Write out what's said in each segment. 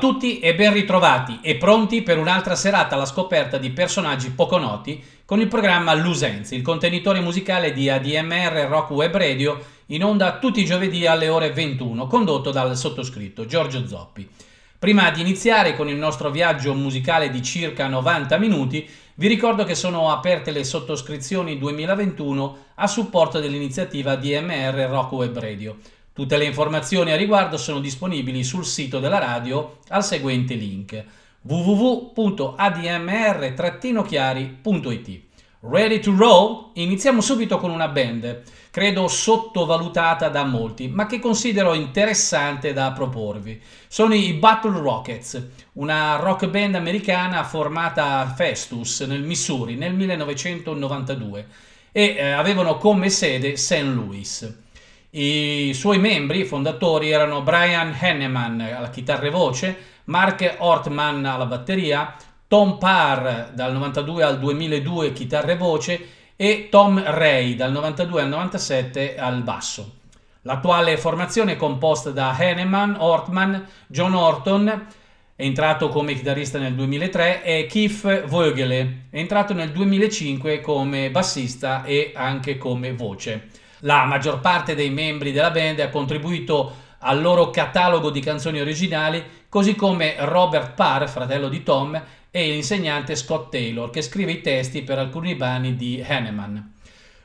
tutti e ben ritrovati e pronti per un'altra serata alla scoperta di personaggi poco noti con il programma Lusenzi, il contenitore musicale di ADMR Rock Web Radio in onda tutti i giovedì alle ore 21, condotto dal sottoscritto Giorgio Zoppi. Prima di iniziare con il nostro viaggio musicale di circa 90 minuti, vi ricordo che sono aperte le sottoscrizioni 2021 a supporto dell'iniziativa DMR Rock Web Radio. Tutte le informazioni a riguardo sono disponibili sul sito della radio al seguente link www.admr-chiari.it. Ready to roll? Iniziamo subito con una band, credo sottovalutata da molti, ma che considero interessante da proporvi. Sono i Battle Rockets, una rock band americana formata a Festus, nel Missouri, nel 1992 e eh, avevano come sede St. Louis. I suoi membri fondatori erano Brian Henneman alla chitarra e voce, Mark Ortman alla batteria, Tom Parr dal 92 al 2002 chitarra e voce e Tom Ray dal 92 al 97 al basso. L'attuale formazione è composta da Henneman, Ortman, John Orton, entrato come chitarrista nel 2003, e Keith Vogele, entrato nel 2005 come bassista e anche come voce. La maggior parte dei membri della band ha contribuito al loro catalogo di canzoni originali, così come Robert Parr, fratello di Tom, e l'insegnante Scott Taylor, che scrive i testi per alcuni brani di Hanneman.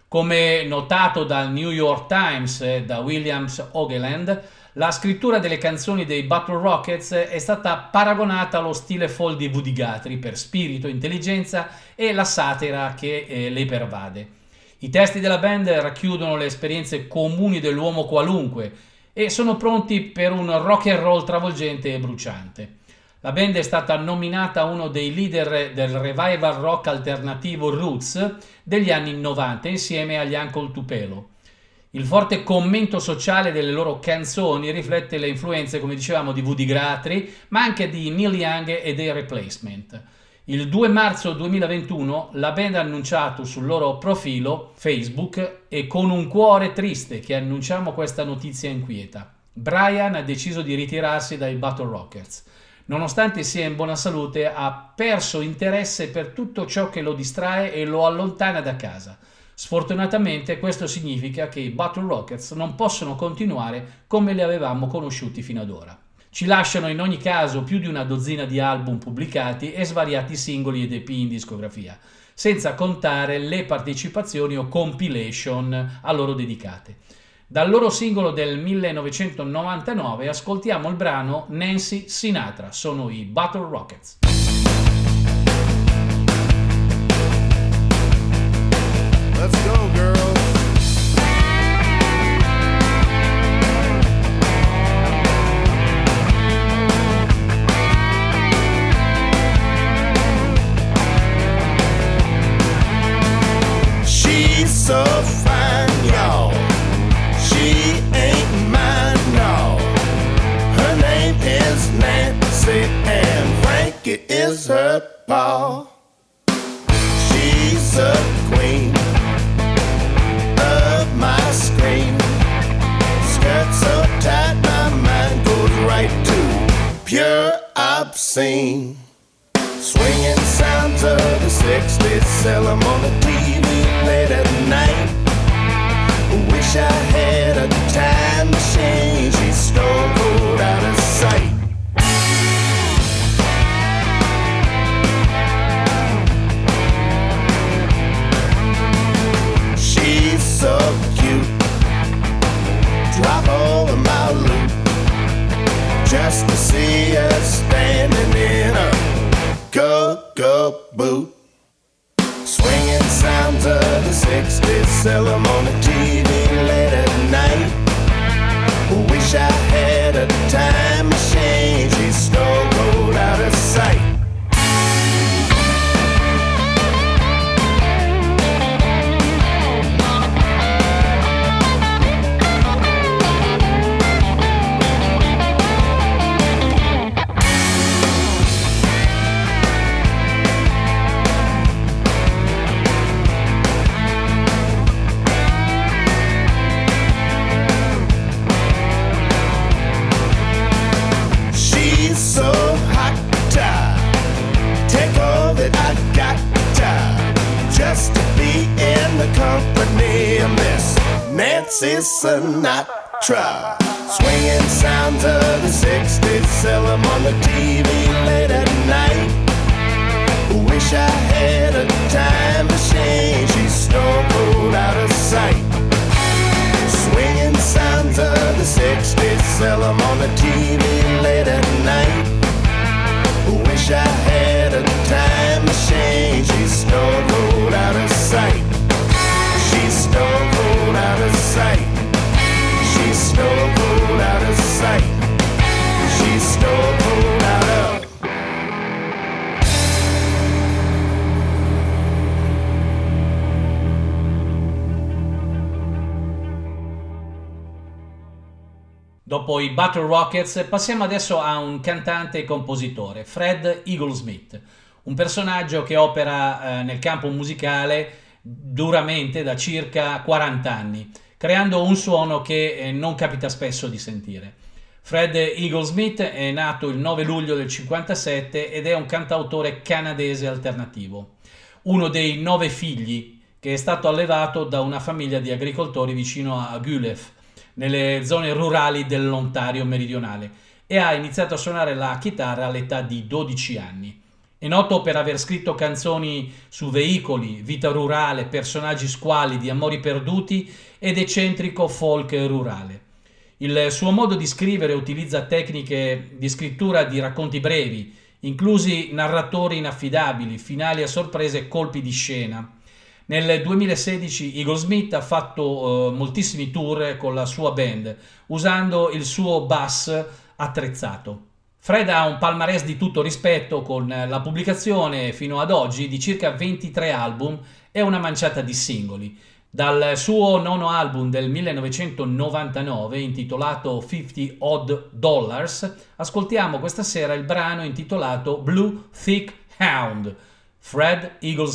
Come notato dal New York Times e da Williams Ogeland, la scrittura delle canzoni dei Battle Rockets è stata paragonata allo stile folk di Woody Guthrie per spirito, intelligenza e la satira che eh, le pervade. I testi della band racchiudono le esperienze comuni dell'uomo qualunque e sono pronti per un rock and roll travolgente e bruciante. La band è stata nominata uno dei leader del revival rock alternativo Roots degli anni 90 insieme agli Uncle Tupelo. Il forte commento sociale delle loro canzoni riflette le influenze, come dicevamo, di Woody Guthrie, ma anche di Neil Young e dei Replacement. Il 2 marzo 2021 la band ha annunciato sul loro profilo Facebook e con un cuore triste che annunciamo questa notizia inquieta. Brian ha deciso di ritirarsi dai Battle Rockets. Nonostante sia in buona salute, ha perso interesse per tutto ciò che lo distrae e lo allontana da casa. Sfortunatamente questo significa che i Battle Rockets non possono continuare come li avevamo conosciuti fino ad ora. Ci lasciano in ogni caso più di una dozzina di album pubblicati e svariati singoli ed EP in discografia, senza contare le partecipazioni o compilation a loro dedicate. Dal loro singolo del 1999 ascoltiamo il brano Nancy Sinatra, sono i Battle Rockets. Let's go, girls. Frankie is her ball. She's a queen of my scream. Skirt so tight, my mind goes right to pure obscene. Swinging sounds of the 60s, sell 'em on the TV late at night. Wish I had a time machine. She's stone just to see us standing in a go-go boot. Swinging sounds of the 60s, sell on the i Battle Rockets passiamo adesso a un cantante e compositore, Fred Eaglesmith, un personaggio che opera eh, nel campo musicale duramente da circa 40 anni, creando un suono che eh, non capita spesso di sentire. Fred Eaglesmith è nato il 9 luglio del 57 ed è un cantautore canadese alternativo, uno dei nove figli che è stato allevato da una famiglia di agricoltori vicino a Guelph, nelle zone rurali dell'Ontario meridionale e ha iniziato a suonare la chitarra all'età di 12 anni. È noto per aver scritto canzoni su veicoli, vita rurale, personaggi squalidi, amori perduti ed eccentrico folk rurale. Il suo modo di scrivere utilizza tecniche di scrittura di racconti brevi, inclusi narratori inaffidabili, finali a sorprese e colpi di scena. Nel 2016 Eagle Smith ha fatto eh, moltissimi tour con la sua band, usando il suo bass attrezzato. Fred ha un palmarès di tutto rispetto con la pubblicazione fino ad oggi di circa 23 album e una manciata di singoli. Dal suo nono album del 1999 intitolato 50 Odd Dollars ascoltiamo questa sera il brano intitolato Blue Thick Hound, Fred Eagle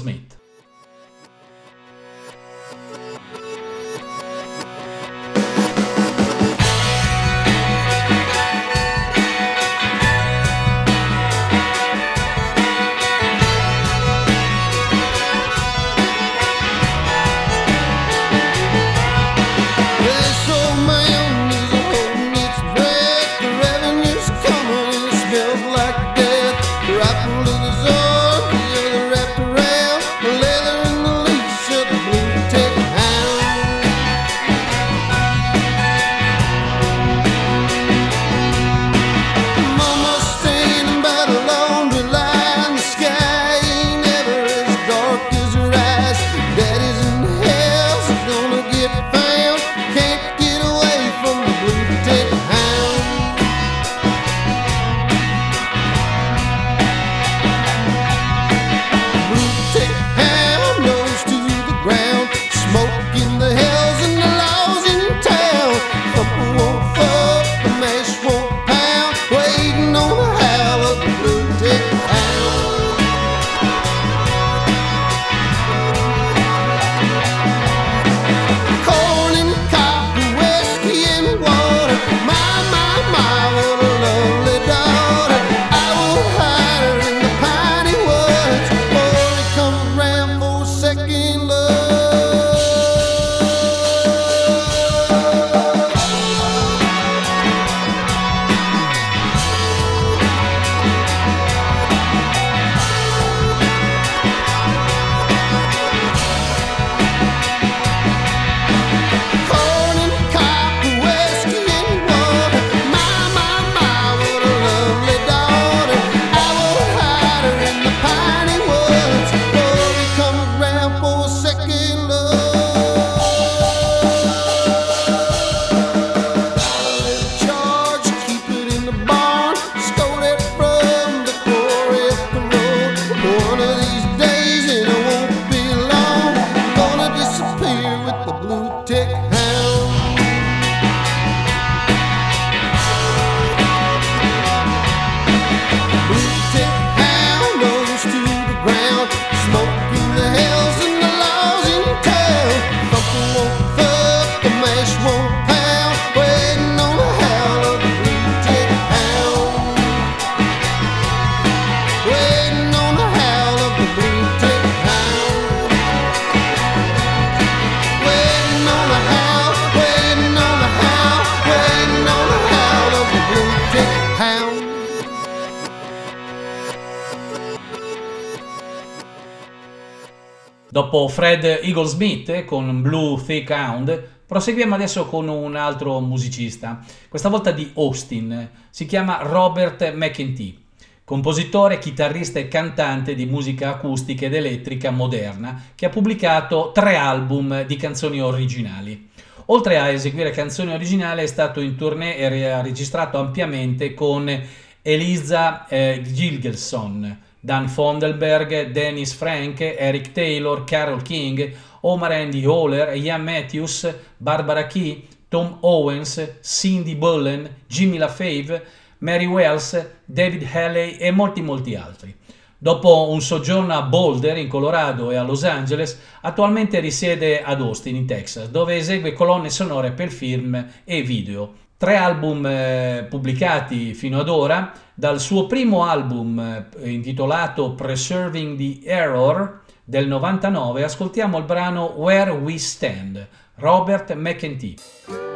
Dopo Fred Eagle Smith con Blue Thick Hound, proseguiamo adesso con un altro musicista, questa volta di Austin, si chiama Robert McEntee, compositore, chitarrista e cantante di musica acustica ed elettrica moderna, che ha pubblicato tre album di canzoni originali. Oltre a eseguire canzoni originali è stato in tournée e ha registrato ampiamente con Eliza eh, Gilgelson, Dan Fondelberg, Dennis Frank, Eric Taylor, Carol King, Omar Andy Howler, Ian Matthews, Barbara Key, Tom Owens, Cindy Bullen, Jimmy LaFave, Mary Wells, David Haley e molti molti altri. Dopo un soggiorno a Boulder, in Colorado e a Los Angeles, attualmente risiede ad Austin, in Texas, dove esegue colonne sonore per film e video. Tre album eh, pubblicati fino ad ora, dal suo primo album eh, intitolato Preserving the Error del 99, ascoltiamo il brano Where We Stand, Robert McEntee.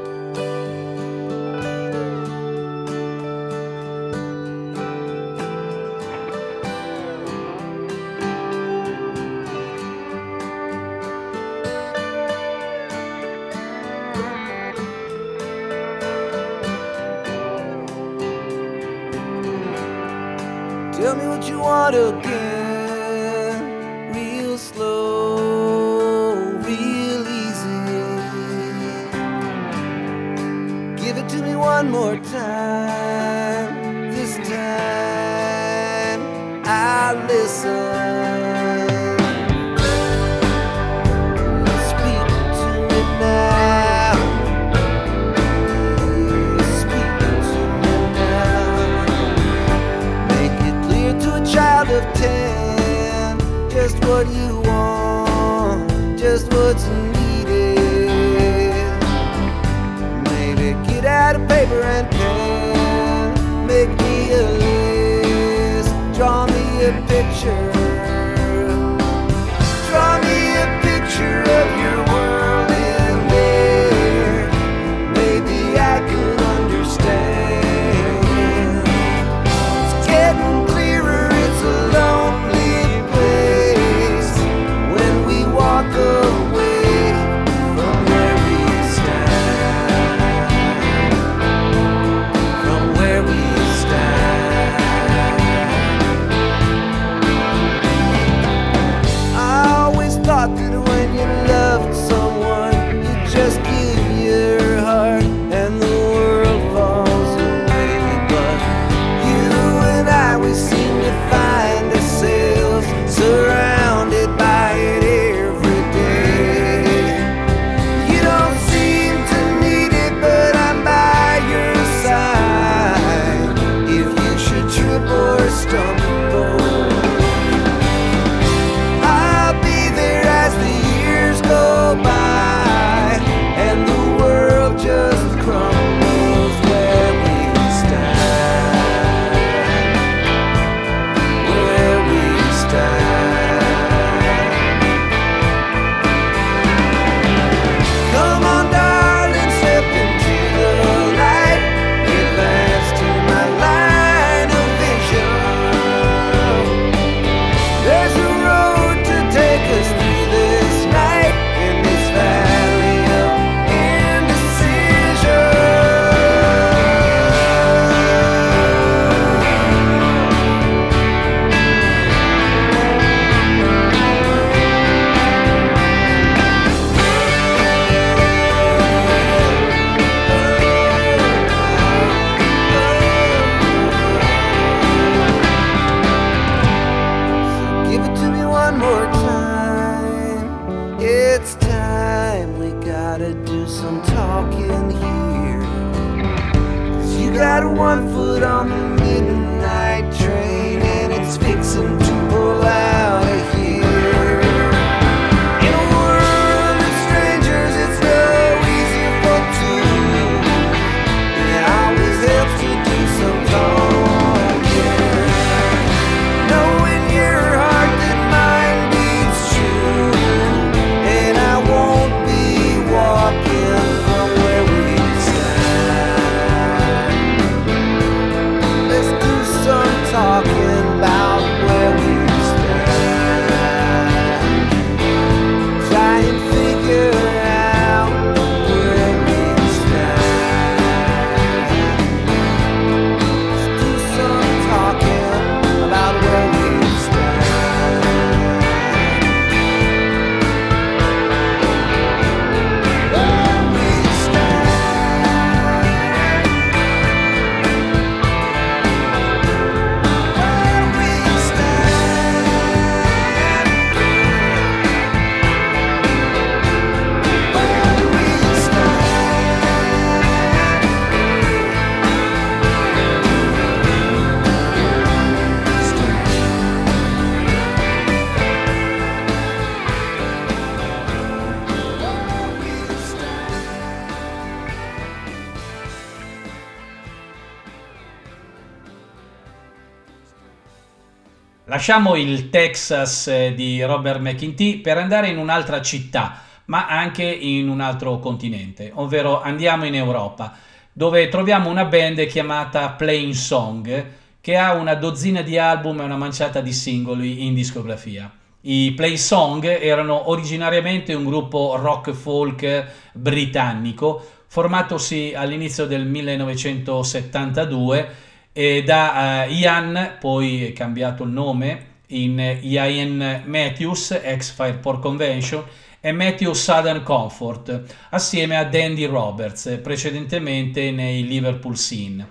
Lasciamo il Texas eh, di Robert McIntee per andare in un'altra città, ma anche in un altro continente, ovvero andiamo in Europa, dove troviamo una band chiamata Plain Song, che ha una dozzina di album e una manciata di singoli in discografia. I Play Song erano originariamente un gruppo rock folk britannico, formatosi all'inizio del 1972 e da eh, Ian, poi cambiato il nome in Ian Matthews, ex Fireport Convention, e Matthew Southern Comfort, assieme a Dandy Roberts, precedentemente nei Liverpool Scene.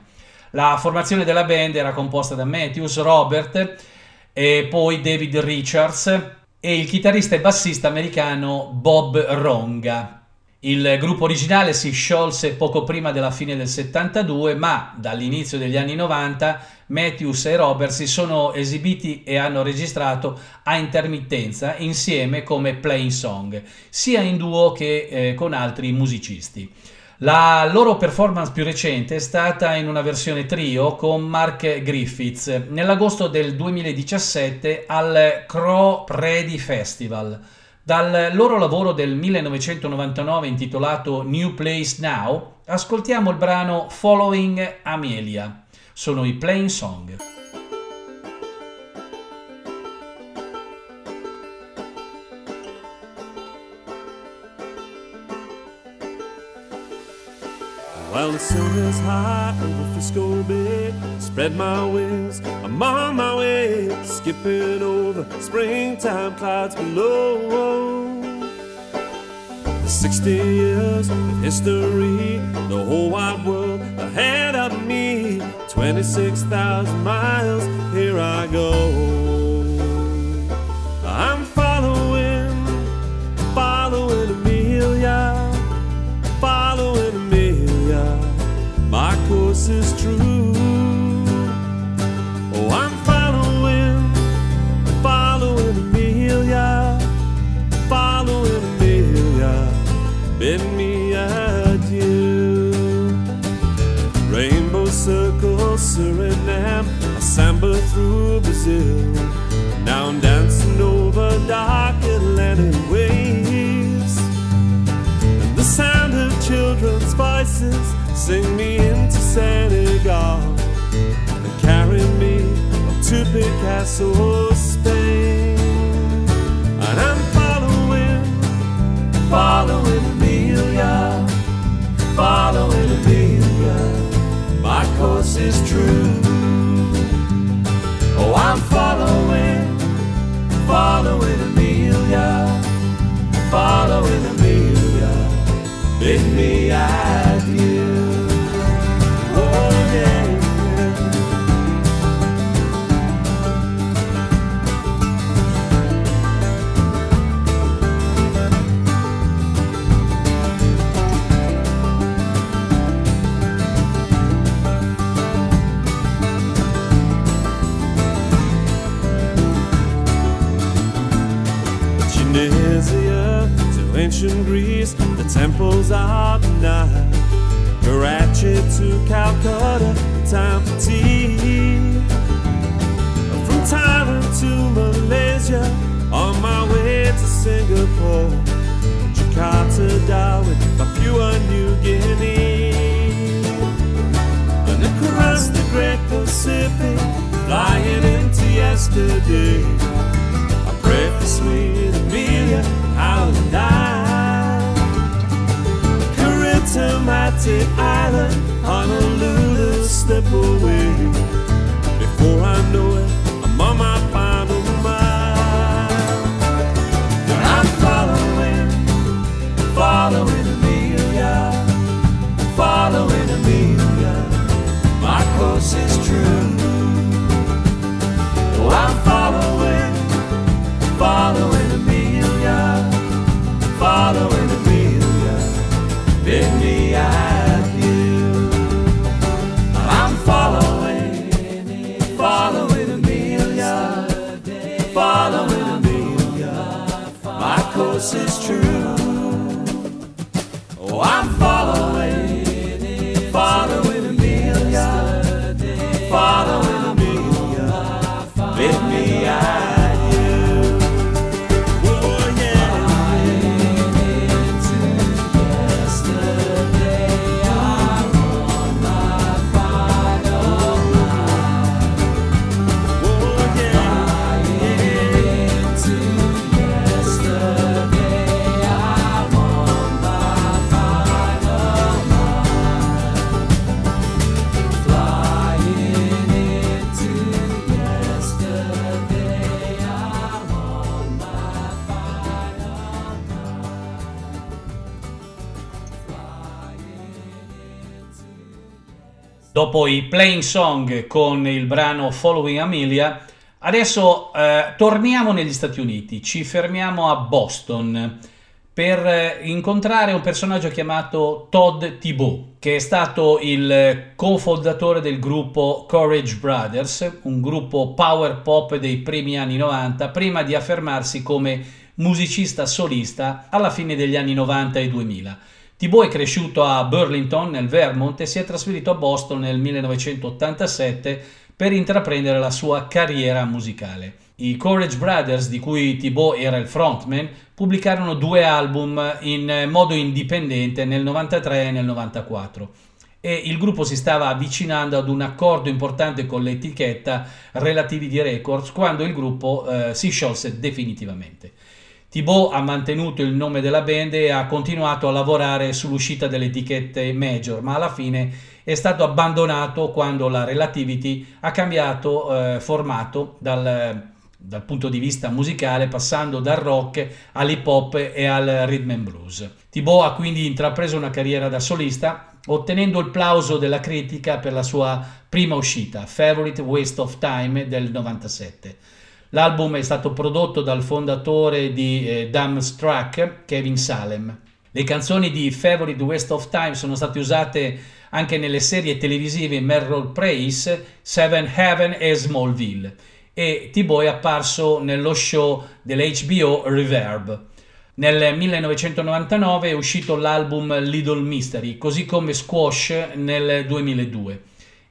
La formazione della band era composta da Matthews, Robert e poi David Richards e il chitarrista e bassista americano Bob Ronga. Il gruppo originale si sciolse poco prima della fine del 72, ma dall'inizio degli anni 90 Matthews e Robert si sono esibiti e hanno registrato a intermittenza insieme come Plain Song, sia in duo che eh, con altri musicisti. La loro performance più recente è stata in una versione trio con Mark Griffiths nell'agosto del 2017 al Crow Ready Festival. Dal loro lavoro del 1999 intitolato New Place Now ascoltiamo il brano Following Amelia. Sono i Plain Song. While the sun is high over Frisco Bay, spread my wings, I'm on my way, skipping over springtime clouds below. The 60 years of history, the whole wide world ahead of me, 26,000 miles, here I go. I'm Course is true. Oh, I'm following, following Amelia, following Amelia. Bid me adieu. Rainbow circle, Suriname, I samba through Brazil. Now I'm dancing over dark Atlantic waves. And the sound of children's voices sing me into Senegal and carry me up to Picasso, Spain. And I'm following, following Amelia, following Amelia. My course is true. Oh, I'm following, following yesterday. I breakfast with Amelia Island Night. To Island, Honolulu, slip away. Dopo i Playing Song con il brano Following Amelia, adesso eh, torniamo negli Stati Uniti, ci fermiamo a Boston per eh, incontrare un personaggio chiamato Todd Thibault, che è stato il cofondatore del gruppo Courage Brothers, un gruppo power pop dei primi anni 90, prima di affermarsi come musicista solista alla fine degli anni 90 e 2000. Thibault è cresciuto a Burlington, nel Vermont, e si è trasferito a Boston nel 1987 per intraprendere la sua carriera musicale. I Courage Brothers, di cui Thibault era il frontman, pubblicarono due album in modo indipendente nel 93 e nel 94 e il gruppo si stava avvicinando ad un accordo importante con l'etichetta Relativity Records quando il gruppo eh, si sciolse definitivamente. Thibault ha mantenuto il nome della band e ha continuato a lavorare sull'uscita delle etichette major, ma alla fine è stato abbandonato quando la Relativity ha cambiato eh, formato dal, dal punto di vista musicale, passando dal rock all'hip hop e al rhythm and blues. Thibault ha quindi intrapreso una carriera da solista, ottenendo il plauso della critica per la sua prima uscita, Favorite Waste of Time del 97. L'album è stato prodotto dal fondatore di eh, Dumbstruck, Kevin Salem. Le canzoni di Favorite Waste of Time sono state usate anche nelle serie televisive Merrill Praise, Seven Heaven e Smallville e Thibault è apparso nello show dell'HBO Reverb. Nel 1999 è uscito l'album Little Mystery, così come Squash nel 2002.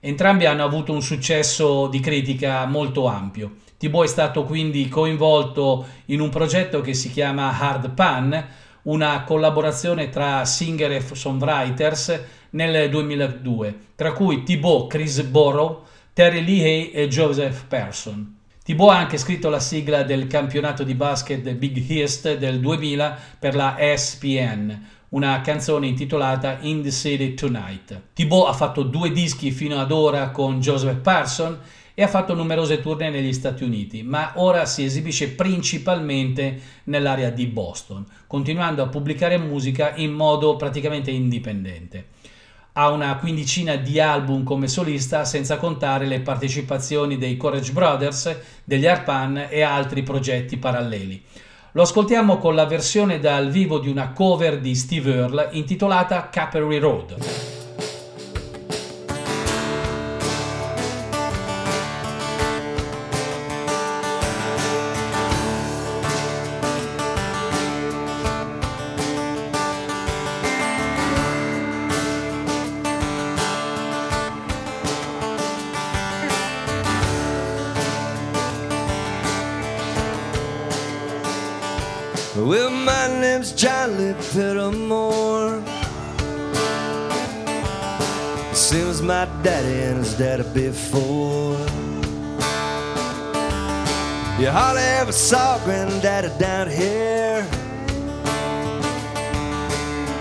Entrambi hanno avuto un successo di critica molto ampio. Thibault è stato quindi coinvolto in un progetto che si chiama Hard Pan, una collaborazione tra singer e songwriters nel 2002, tra cui Thibault, Chris Borrow, Terry Lehey e Joseph Person. Thibault ha anche scritto la sigla del campionato di basket Big East del 2000 per la ESPN, una canzone intitolata In the City Tonight. Thibault ha fatto due dischi fino ad ora con Joseph Parson e ha fatto numerose tournée negli Stati Uniti, ma ora si esibisce principalmente nell'area di Boston, continuando a pubblicare musica in modo praticamente indipendente. Ha una quindicina di album come solista, senza contare le partecipazioni dei Courage Brothers, degli Arpan e altri progetti paralleli. Lo ascoltiamo con la versione dal vivo di una cover di Steve Earle intitolata Capri Road. Daddy before. You hardly ever saw granddaddy down here.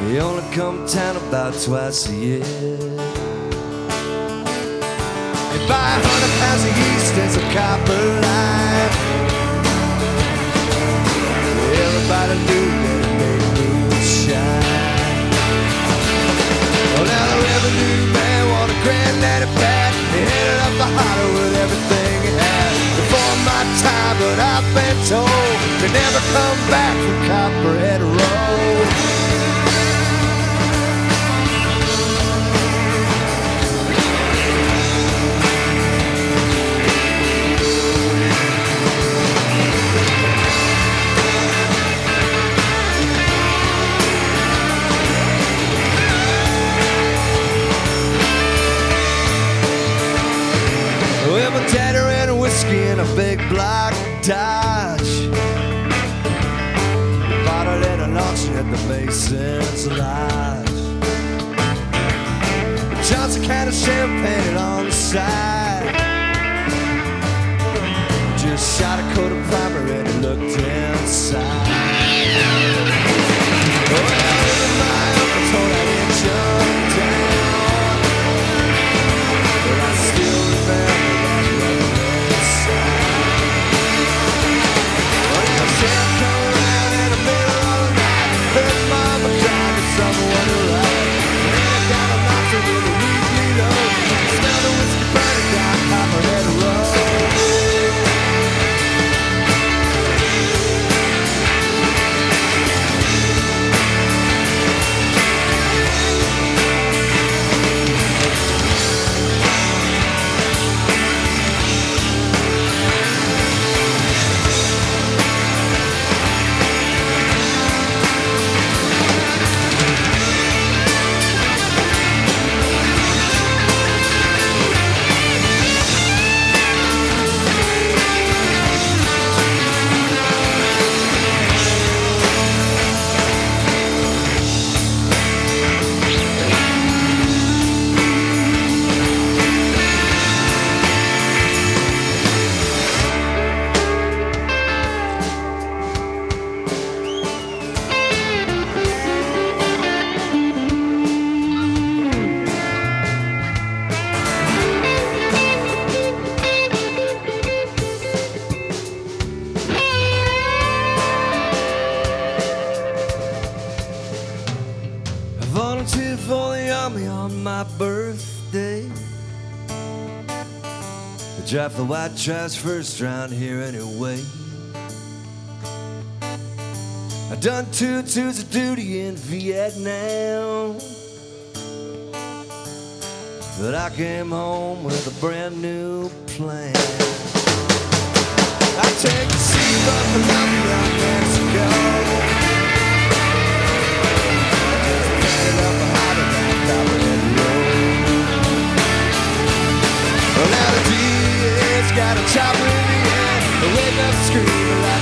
He only come to town about twice a year. He buy hundred pounds of yeast and some copper line. Everybody knew highway with everything he had. Before my time, but I've been told they never come back from Copperhead Road. And a a big black Dodge. Bottled at an auction at the Mason's Lodge. Johnson kind of champagne on the side. Just shot a coat of primer and looked inside. Oh, well, I drive the white trash first round here anyway. I done two tours of duty in Vietnam. But I came home with a brand new plan. I take the sea up Colombia, Mexico. Got a chopper in the air. The wake up screaming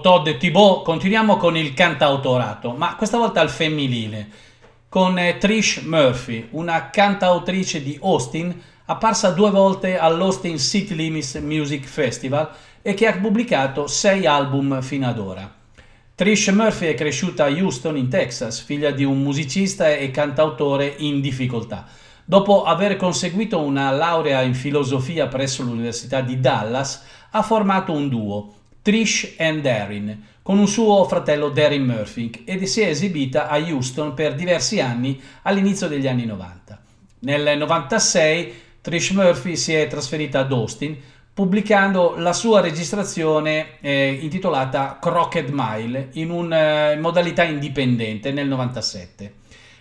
Todd Thibault continuiamo con il cantautorato, ma questa volta al femminile, con eh, Trish Murphy, una cantautrice di Austin apparsa due volte all'Austin City Limits Music Festival e che ha pubblicato sei album fino ad ora. Trish Murphy è cresciuta a Houston, in Texas, figlia di un musicista e cantautore in difficoltà. Dopo aver conseguito una laurea in filosofia presso l'Università di Dallas, ha formato un duo, Trish and Darren, con un suo fratello Darren Murphy ed si è esibita a Houston per diversi anni all'inizio degli anni 90. Nel 96 Trish Murphy si è trasferita ad Austin pubblicando la sua registrazione eh, intitolata Crocked Mile in una eh, modalità indipendente nel 97.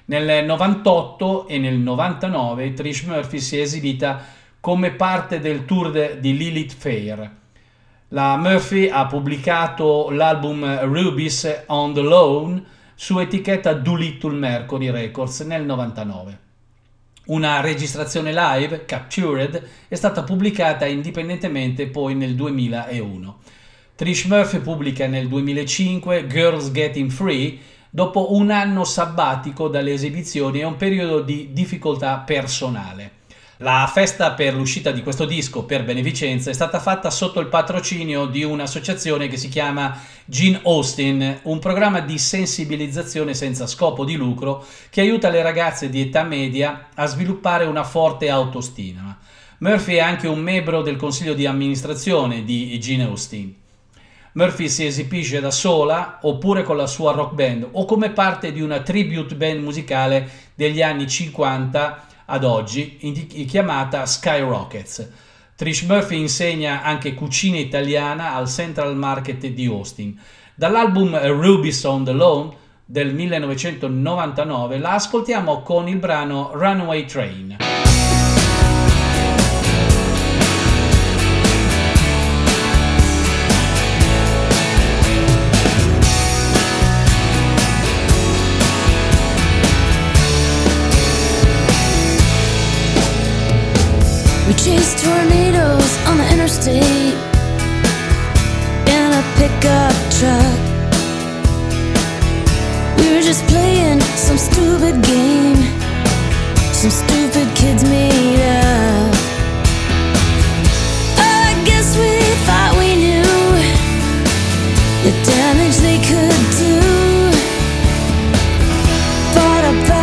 Nel 98 e nel 99 Trish Murphy si è esibita come parte del tour de, di Lilith Fair. La Murphy ha pubblicato l'album Rubies on the Lawn su etichetta Doolittle Mercury Records nel 99. Una registrazione live, Captured, è stata pubblicata indipendentemente poi nel 2001. Trish Murphy pubblica nel 2005 Girls Getting Free dopo un anno sabbatico dalle esibizioni e un periodo di difficoltà personale. La festa per l'uscita di questo disco per beneficenza è stata fatta sotto il patrocinio di un'associazione che si chiama Gene Austin, un programma di sensibilizzazione senza scopo di lucro che aiuta le ragazze di età media a sviluppare una forte autostima. Murphy è anche un membro del consiglio di amministrazione di Gene Austin. Murphy si esibisce da sola oppure con la sua rock band o come parte di una tribute band musicale degli anni 50 ad oggi, chiamata Skyrockets. Trish Murphy insegna anche cucina italiana al Central Market di Austin. Dall'album Ruby's on the Lawn del 1999 la ascoltiamo con il brano Runaway Train. We chased tornadoes on the interstate in a pickup truck. We were just playing some stupid game, some stupid kids made up. I guess we thought we knew the damage they could do. But I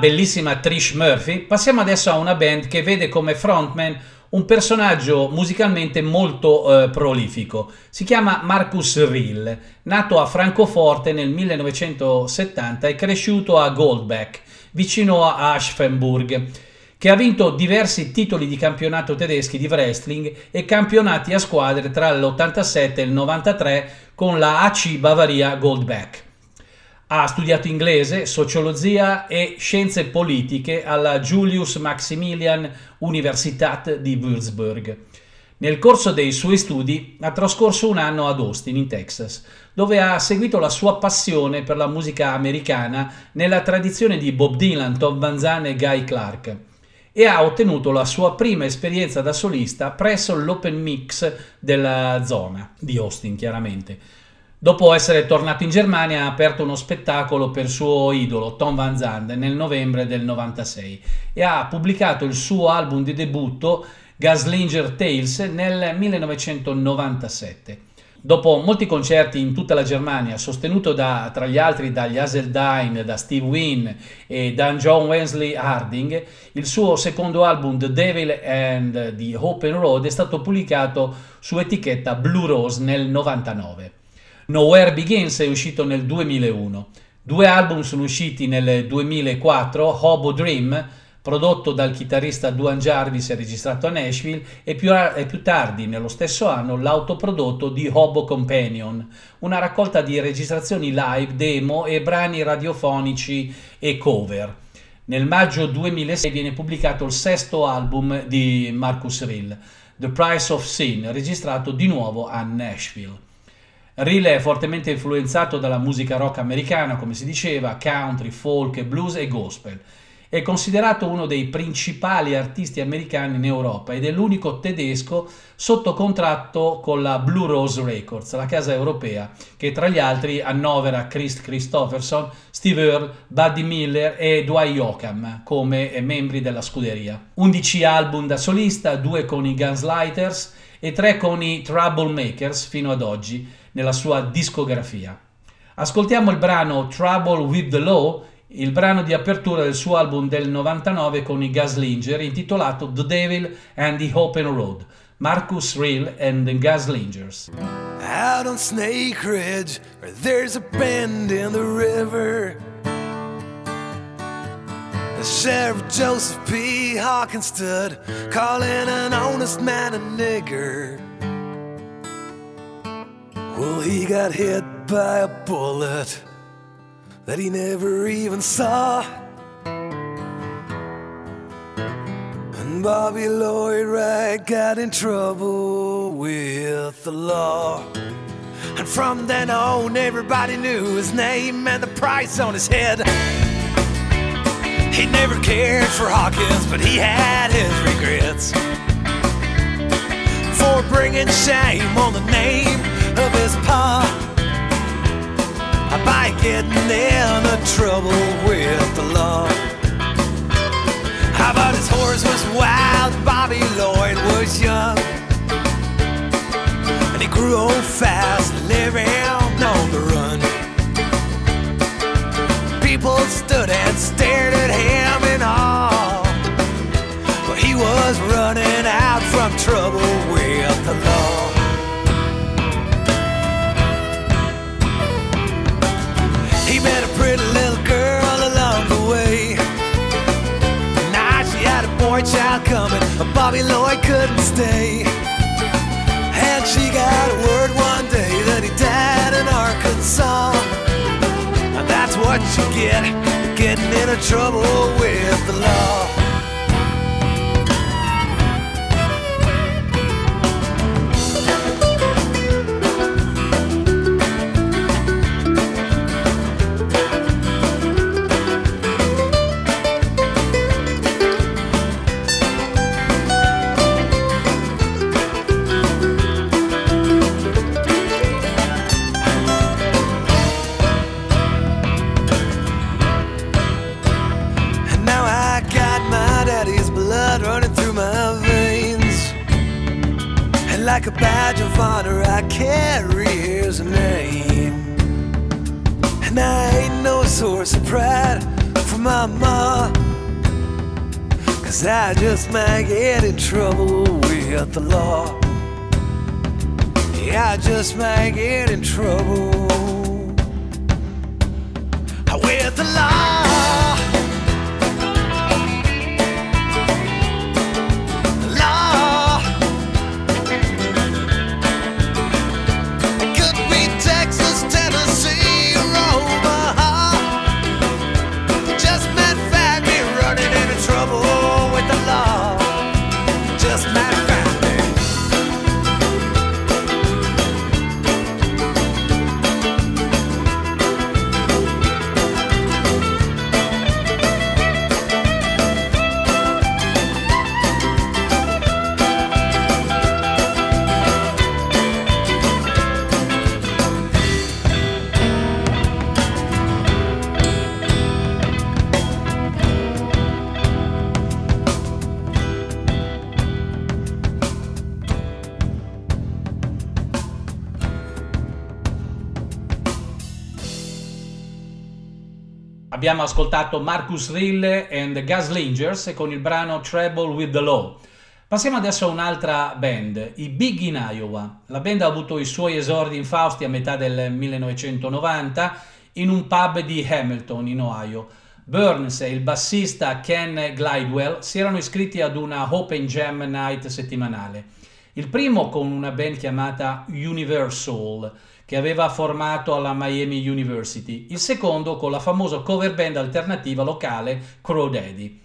bellissima Trish Murphy, passiamo adesso a una band che vede come frontman un personaggio musicalmente molto eh, prolifico. Si chiama Marcus Rill, nato a Francoforte nel 1970 e cresciuto a Goldbeck, vicino a Aschenburg, che ha vinto diversi titoli di campionato tedeschi di wrestling e campionati a squadre tra l'87 e il 93 con la AC Bavaria Goldbeck. Ha studiato inglese, sociologia e scienze politiche alla Julius Maximilian Universität di Würzburg. Nel corso dei suoi studi ha trascorso un anno ad Austin, in Texas, dove ha seguito la sua passione per la musica americana nella tradizione di Bob Dylan, Tom Van Zandt e Guy Clark e ha ottenuto la sua prima esperienza da solista presso l'Open Mix della zona di Austin, chiaramente. Dopo essere tornato in Germania ha aperto uno spettacolo per suo idolo Tom Van Zandt nel novembre del 96 e ha pubblicato il suo album di debutto Gaslinger Tales nel 1997. Dopo molti concerti in tutta la Germania, sostenuto da, tra gli altri dagli Hazeldine, da Steve Wynn e da John Wesley Harding, il suo secondo album The Devil and the Open Road è stato pubblicato su etichetta Blue Rose nel 99. Nowhere Begins è uscito nel 2001. Due album sono usciti nel 2004, Hobo Dream, prodotto dal chitarrista Duane Jarvis e registrato a Nashville, e più, e più tardi, nello stesso anno, l'autoprodotto di Hobo Companion, una raccolta di registrazioni live, demo e brani radiofonici e cover. Nel maggio 2006 viene pubblicato il sesto album di Marcus Rill, The Price of Sin, registrato di nuovo a Nashville. Rill è fortemente influenzato dalla musica rock americana, come si diceva, country, folk, blues e gospel. È considerato uno dei principali artisti americani in Europa ed è l'unico tedesco sotto contratto con la Blue Rose Records, la casa europea, che tra gli altri annovera Chris Christopherson, Steve Earle, Buddy Miller e Dwight Yoakam come membri della scuderia. 11 album da solista, due con i Gunslighters e tre con i Troublemakers fino ad oggi nella sua discografia. Ascoltiamo il brano Trouble with the Law, il brano di apertura del suo album del 99 con i Gaslinger intitolato The Devil and the Open Road. Marcus Rill and the Gaslingers. Out on Snake Ridge, there's a bend in the river. Sheriff Joseph P. Hawkins stood, calling an honest man a nigger. Well, he got hit by a bullet that he never even saw. And Bobby Lloyd Wright got in trouble with the law. And from then on, everybody knew his name and the price on his head. He never cared for Hawkins, but he had his regrets for bringing shame on the name of his paw by getting in a trouble with the law. How about his horse was wild, Bobby Lloyd was young, and he grew old fast, living on the run. People stood and stared at him in awe, but he was running out from trouble with the law. Coming, Bobby Lloyd couldn't stay. And she got a word one day that he died in Arkansas. And that's what you get, getting into trouble with the law. Just might get in trouble with the law. Yeah, I just might get in trouble Abbiamo ascoltato Marcus Rille and Gaslingers con il brano Treble with the Law. Passiamo adesso a un'altra band, i Big in Iowa. La band ha avuto i suoi esordi infausti a metà del 1990 in un pub di Hamilton, in Ohio. Burns e il bassista Ken Glidewell si erano iscritti ad una Open Jam Night settimanale. Il primo con una band chiamata Universal, che aveva formato alla Miami University, il secondo con la famosa cover band alternativa locale Crow Daddy.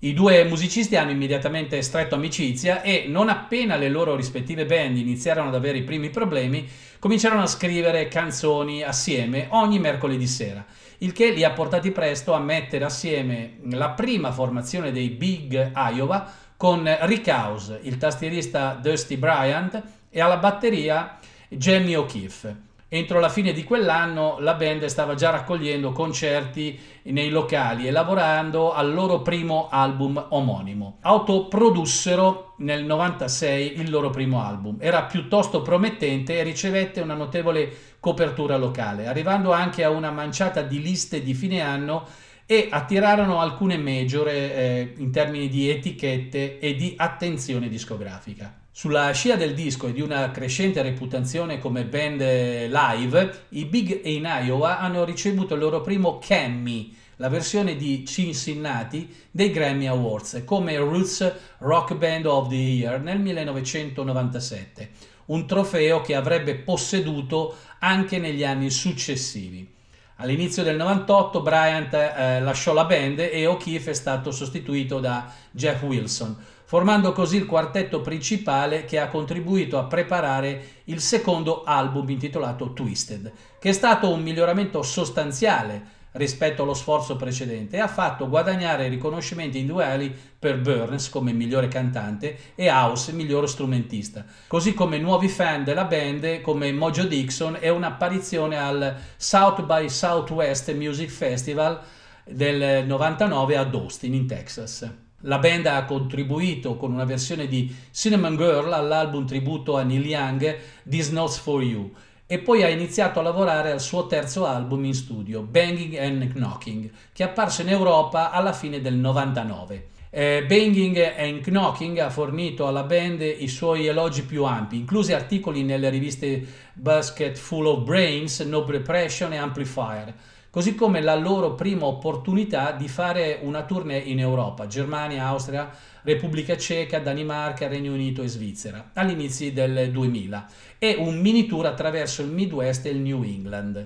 I due musicisti hanno immediatamente stretto amicizia e non appena le loro rispettive band iniziarono ad avere i primi problemi, cominciarono a scrivere canzoni assieme ogni mercoledì sera, il che li ha portati presto a mettere assieme la prima formazione dei Big Iowa con Rick House, il tastierista Dusty Bryant e alla batteria Jamie O'Keefe. Entro la fine di quell'anno la band stava già raccogliendo concerti nei locali e lavorando al loro primo album omonimo. Autoprodussero nel 96 il loro primo album. Era piuttosto promettente e ricevette una notevole copertura locale, arrivando anche a una manciata di liste di fine anno e attirarono alcune major eh, in termini di etichette e di attenzione discografica. Sulla scia del disco e di una crescente reputazione come band live, i Big in Iowa hanno ricevuto il loro primo Cammy, la versione di Cincinnati dei Grammy Awards, come Roots Rock Band of the Year nel 1997, un trofeo che avrebbe posseduto anche negli anni successivi. All'inizio del 98 Bryant eh, lasciò la band e O'Keefe è stato sostituito da Jeff Wilson, formando così il quartetto principale che ha contribuito a preparare il secondo album intitolato Twisted, che è stato un miglioramento sostanziale rispetto allo sforzo precedente e ha fatto guadagnare riconoscimenti individuali per Burns come migliore cantante e House migliore strumentista, così come nuovi fan della band come Mojo Dixon e un'apparizione al South by Southwest Music Festival del 99 ad Austin in Texas. La band ha contribuito con una versione di Cinnamon Girl all'album tributo a Neil Young This Notes for You e poi ha iniziato a lavorare al suo terzo album in studio, Banging and Knocking, che è apparso in Europa alla fine del 99. Eh, Banging and Knocking ha fornito alla band i suoi elogi più ampi, inclusi articoli nelle riviste Basket Full of Brains, No Repression e Amplifier, così come la loro prima opportunità di fare una tournée in Europa, Germania, Austria, Repubblica Ceca, Danimarca, Regno Unito e Svizzera, all'inizio del 2000, e un mini tour attraverso il Midwest e il New England.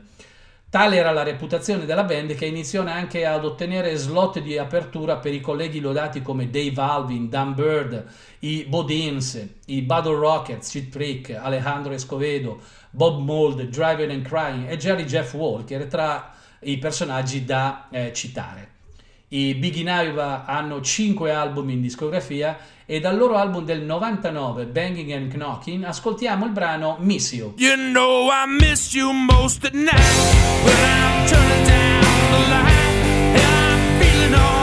Tale era la reputazione della band che iniziò anche ad ottenere slot di apertura per i colleghi lodati come Dave Alvin, Dan Bird, i Bodins, i Battle Rockets, Cheat Prick, Alejandro Escovedo, Bob Mold, Driving and Crying e Jerry Jeff Walker tra i personaggi da eh, citare. I Biggie Naiva hanno 5 album in discografia e dal loro album del 99, Banging and Knocking, ascoltiamo il brano Miss You. You know I miss you most at night when I'm turning down the light and I'm feeling all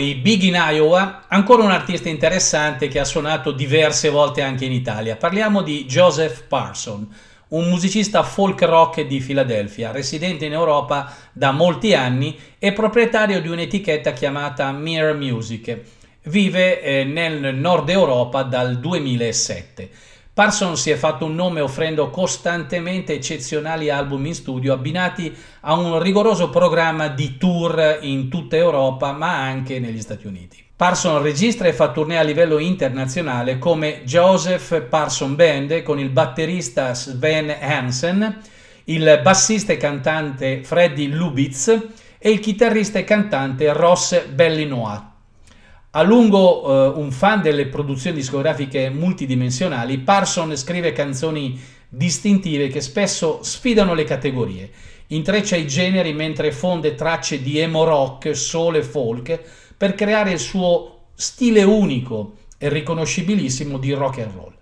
i Big in Iowa, ancora un artista interessante che ha suonato diverse volte anche in Italia. Parliamo di Joseph Parson, un musicista folk rock di Filadelfia, residente in Europa da molti anni e proprietario di un'etichetta chiamata Mere Music. Vive eh, nel nord Europa dal 2007. Parson si è fatto un nome offrendo costantemente eccezionali album in studio abbinati a un rigoroso programma di tour in tutta Europa ma anche negli Stati Uniti. Parson registra e fa tournée a livello internazionale come Joseph Parson Band con il batterista Sven Hansen, il bassista e cantante Freddy Lubitz e il chitarrista e cantante Ross Bellinois. A lungo eh, un fan delle produzioni discografiche multidimensionali, Parson scrive canzoni distintive che spesso sfidano le categorie. Intreccia i generi mentre fonde tracce di emo rock, soul e folk per creare il suo stile unico e riconoscibilissimo di rock and roll.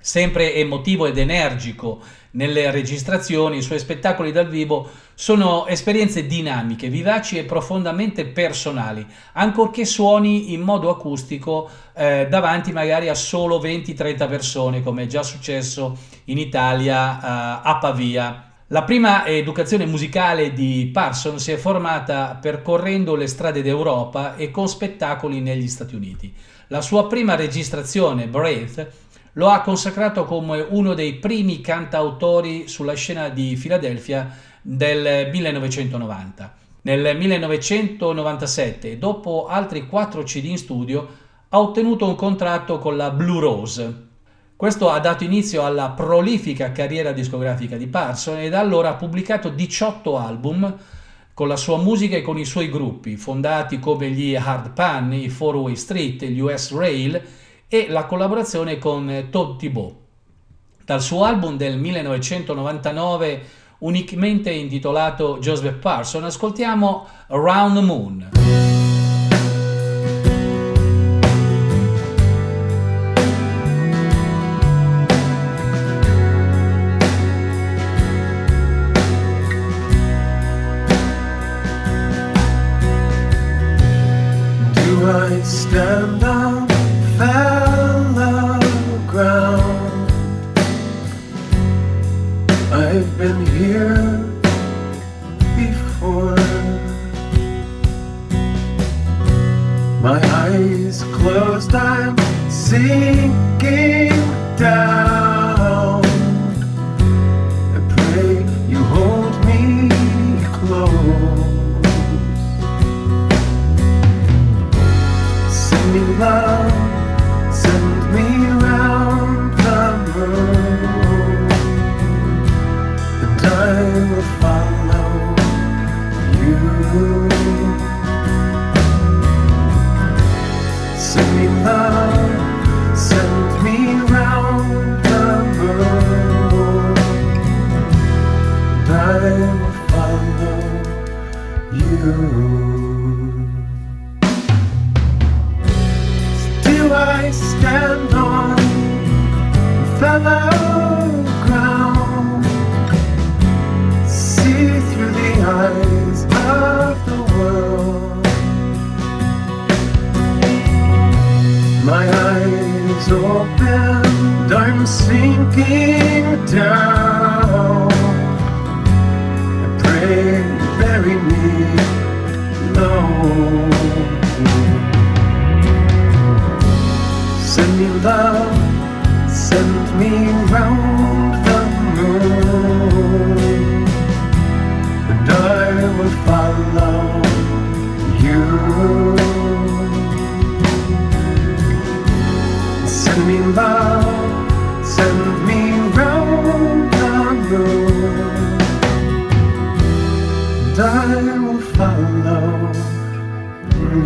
Sempre emotivo ed energico nelle registrazioni, i suoi spettacoli dal vivo sono esperienze dinamiche, vivaci e profondamente personali, ancorché suoni in modo acustico eh, davanti magari a solo 20-30 persone, come è già successo in Italia eh, a Pavia la prima educazione musicale di Parson si è formata percorrendo le strade d'Europa e con spettacoli negli Stati Uniti. La sua prima registrazione, Breath, lo ha consacrato come uno dei primi cantautori sulla scena di Filadelfia del 1990. Nel 1997, dopo altri 4 CD in studio, ha ottenuto un contratto con la Blue Rose, questo ha dato inizio alla prolifica carriera discografica di Parson e da allora ha pubblicato 18 album con la sua musica e con i suoi gruppi, fondati come gli Hard Pan, i Four Way Street, gli US Rail e la collaborazione con Todd Thibault. Dal suo album del 1999, unicamente intitolato Joseph Parson, ascoltiamo Around the Moon.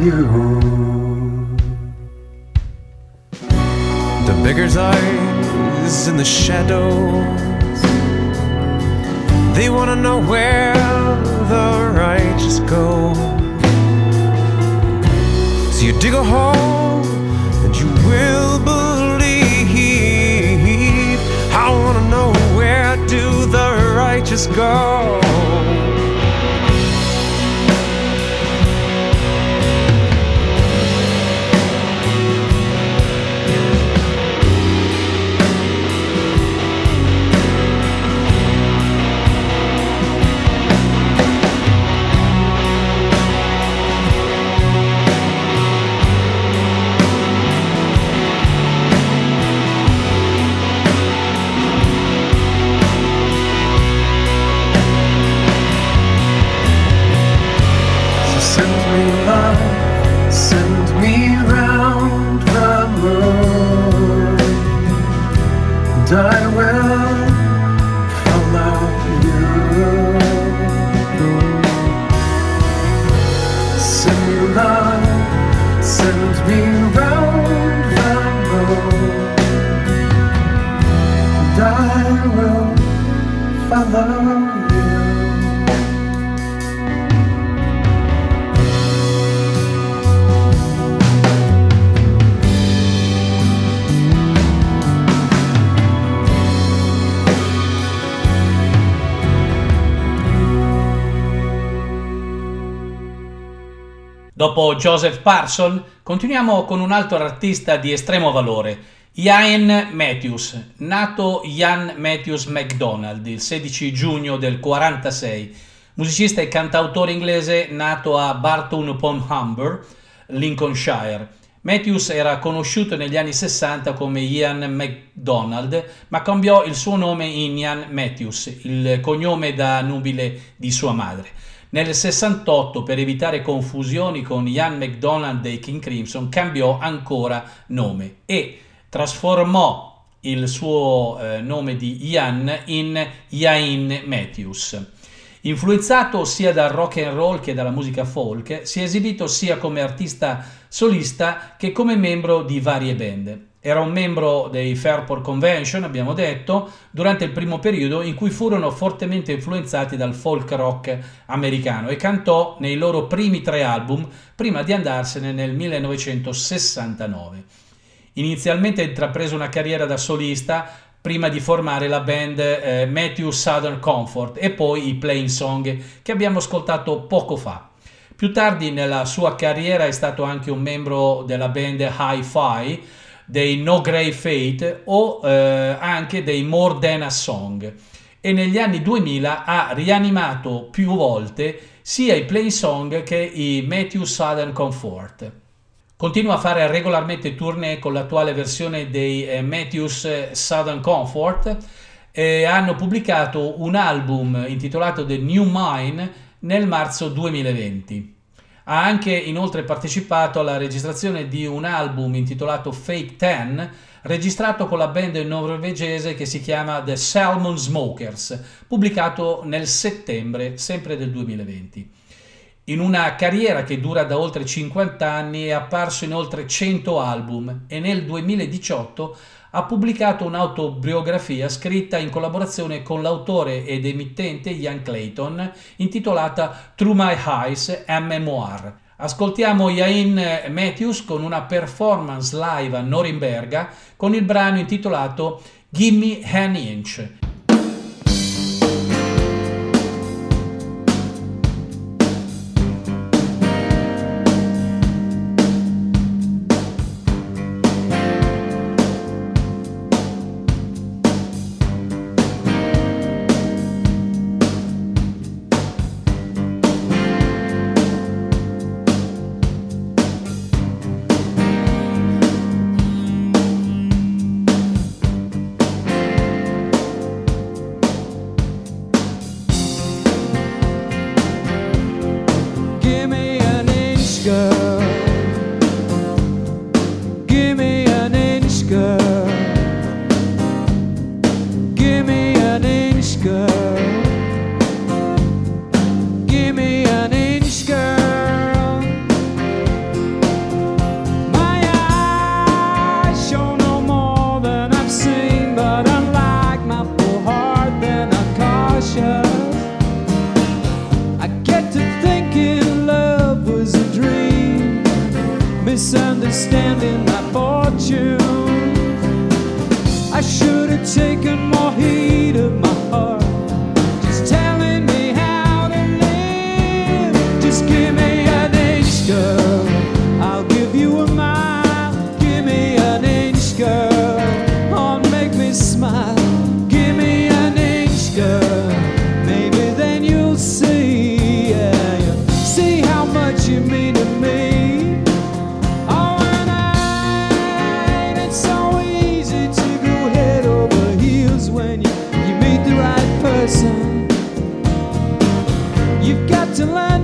You. The beggar's eyes in the shadows. They want to know where the righteous go. So you dig a hole and you will believe. I want to know where do the righteous go. Dopo Joseph Parson, continuiamo con un altro artista di estremo valore, Ian Matthews, nato Ian Matthews MacDonald il 16 giugno del 46, musicista e cantautore inglese nato a Barton upon Humber, Lincolnshire. Matthews era conosciuto negli anni 60 come Ian MacDonald, ma cambiò il suo nome in Ian Matthews, il cognome da nubile di sua madre. Nel 68, per evitare confusioni con Ian MacDonald dei King Crimson, cambiò ancora nome e trasformò il suo eh, nome di Ian in Iain Matthews. Influenzato sia dal rock and roll che dalla musica folk, si è esibito sia come artista solista che come membro di varie band. Era un membro dei Fairport Convention, abbiamo detto, durante il primo periodo in cui furono fortemente influenzati dal folk rock americano e cantò nei loro primi tre album prima di andarsene nel 1969. Inizialmente intraprese una carriera da solista prima di formare la band eh, Matthew Southern Comfort e poi i Plain Song che abbiamo ascoltato poco fa. Più tardi nella sua carriera è stato anche un membro della band Hi-Fi, dei No Grey Fate o eh, anche dei More Than a Song e negli anni 2000 ha rianimato più volte sia i Plain Song che i Matthew Southern Comfort. Continua a fare regolarmente tournée con l'attuale versione dei eh, Matthews Southern Comfort e hanno pubblicato un album intitolato The New Mine nel marzo 2020. Ha anche inoltre partecipato alla registrazione di un album intitolato Fake Ten, registrato con la band norvegese che si chiama The Salmon Smokers, pubblicato nel settembre sempre del 2020. In una carriera che dura da oltre 50 anni è apparso in oltre 100 album e nel 2018 ha pubblicato un'autobiografia scritta in collaborazione con l'autore ed emittente Ian Clayton intitolata Through My Eyes a Memoir. Ascoltiamo Iain Matthews con una performance live a Norimberga con il brano intitolato Gimme an Inch.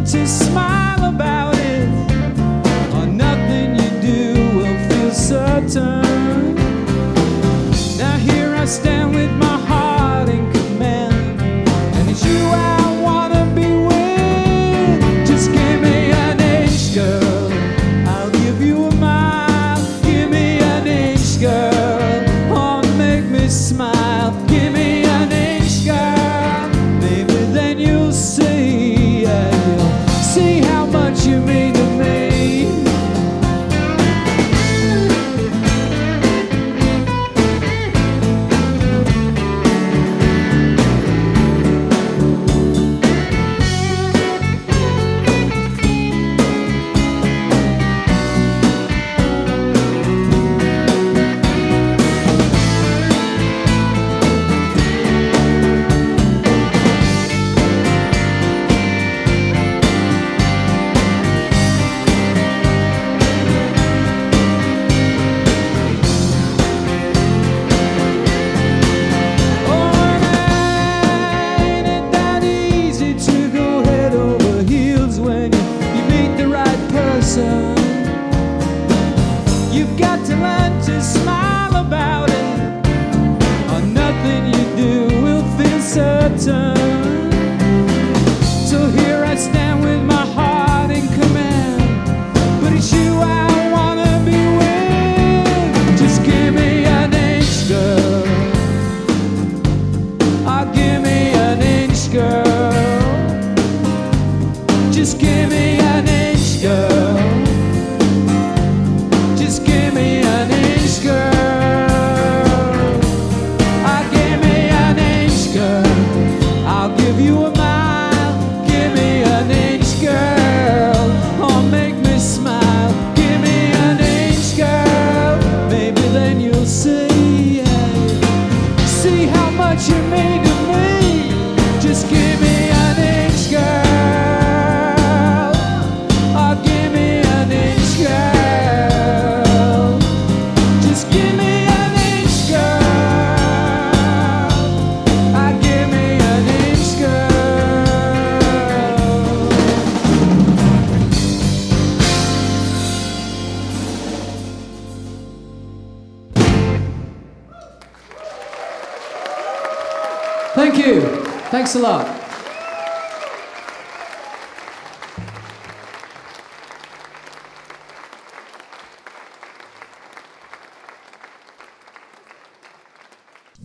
To smile about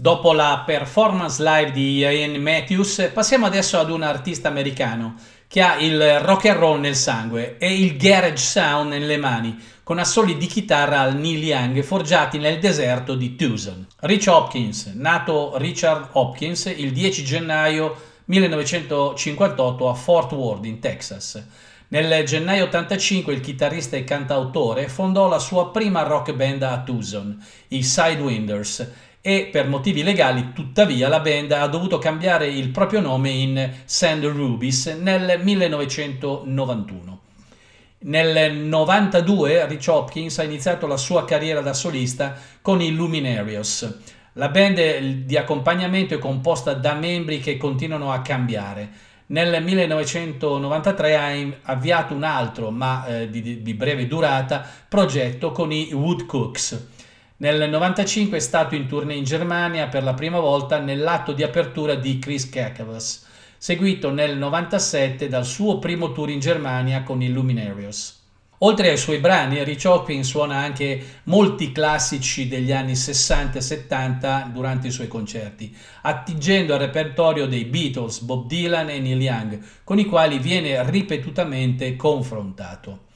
Dopo la performance live di Ian Matthews, passiamo adesso ad un artista americano che ha il rock and roll nel sangue e il garage sound nelle mani, con assoli di chitarra al Neil Young forgiati nel deserto di Tucson. Rich Hopkins, nato Richard Hopkins il 10 gennaio 1958 a Fort Worth in Texas. Nel gennaio 85 il chitarrista e cantautore fondò la sua prima rock band a Tucson, i Sidewinders, e per motivi legali tuttavia la band ha dovuto cambiare il proprio nome in Sand Rubies nel 1991. Nel 92 Rich Hopkins ha iniziato la sua carriera da solista con i Luminarios. La band di accompagnamento è composta da membri che continuano a cambiare. Nel 1993 ha avviato un altro, ma eh, di, di breve durata, progetto con i Woodcooks. Nel 95 è stato in tournée in Germania per la prima volta nell'atto di apertura di Chris Cacavas, seguito nel 97 dal suo primo tour in Germania con i Luminarios. Oltre ai suoi brani, Rich Hopkins suona anche molti classici degli anni 60 e 70 durante i suoi concerti, attingendo al repertorio dei Beatles, Bob Dylan e Neil Young, con i quali viene ripetutamente confrontato.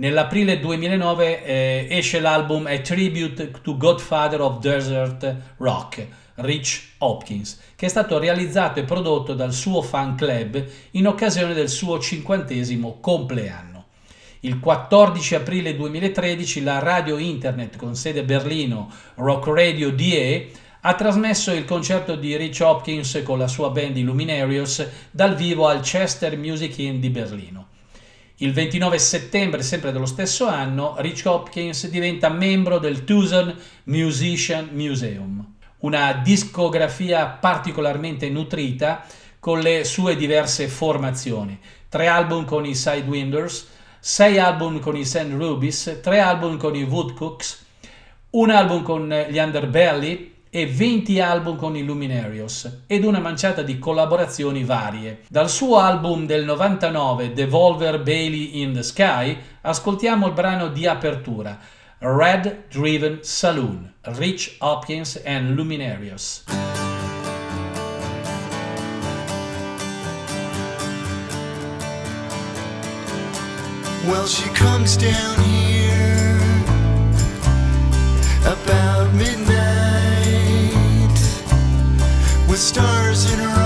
Nell'aprile 2009 eh, esce l'album A Tribute to Godfather of Desert Rock, Rich Hopkins, che è stato realizzato e prodotto dal suo fan club in occasione del suo cinquantesimo compleanno. Il 14 aprile 2013 la radio internet con sede a Berlino Rock Radio DE ha trasmesso il concerto di Rich Hopkins con la sua band i Luminarios dal vivo al Chester Music Inn di Berlino. Il 29 settembre, sempre dello stesso anno, Rich Hopkins diventa membro del Tucson Musician Museum, una discografia particolarmente nutrita con le sue diverse formazioni. Tre album con i Sidewinders, sei album con i Sand Rubies, tre album con i Woodcooks, un album con gli Underbelly e 20 album con i Luminarios ed una manciata di collaborazioni varie. Dal suo album del 99 Devolver Bailey in the Sky ascoltiamo il brano di apertura Red Driven Saloon, Rich Hopkins and Luminarios. Well, she comes down here about midnight stars in her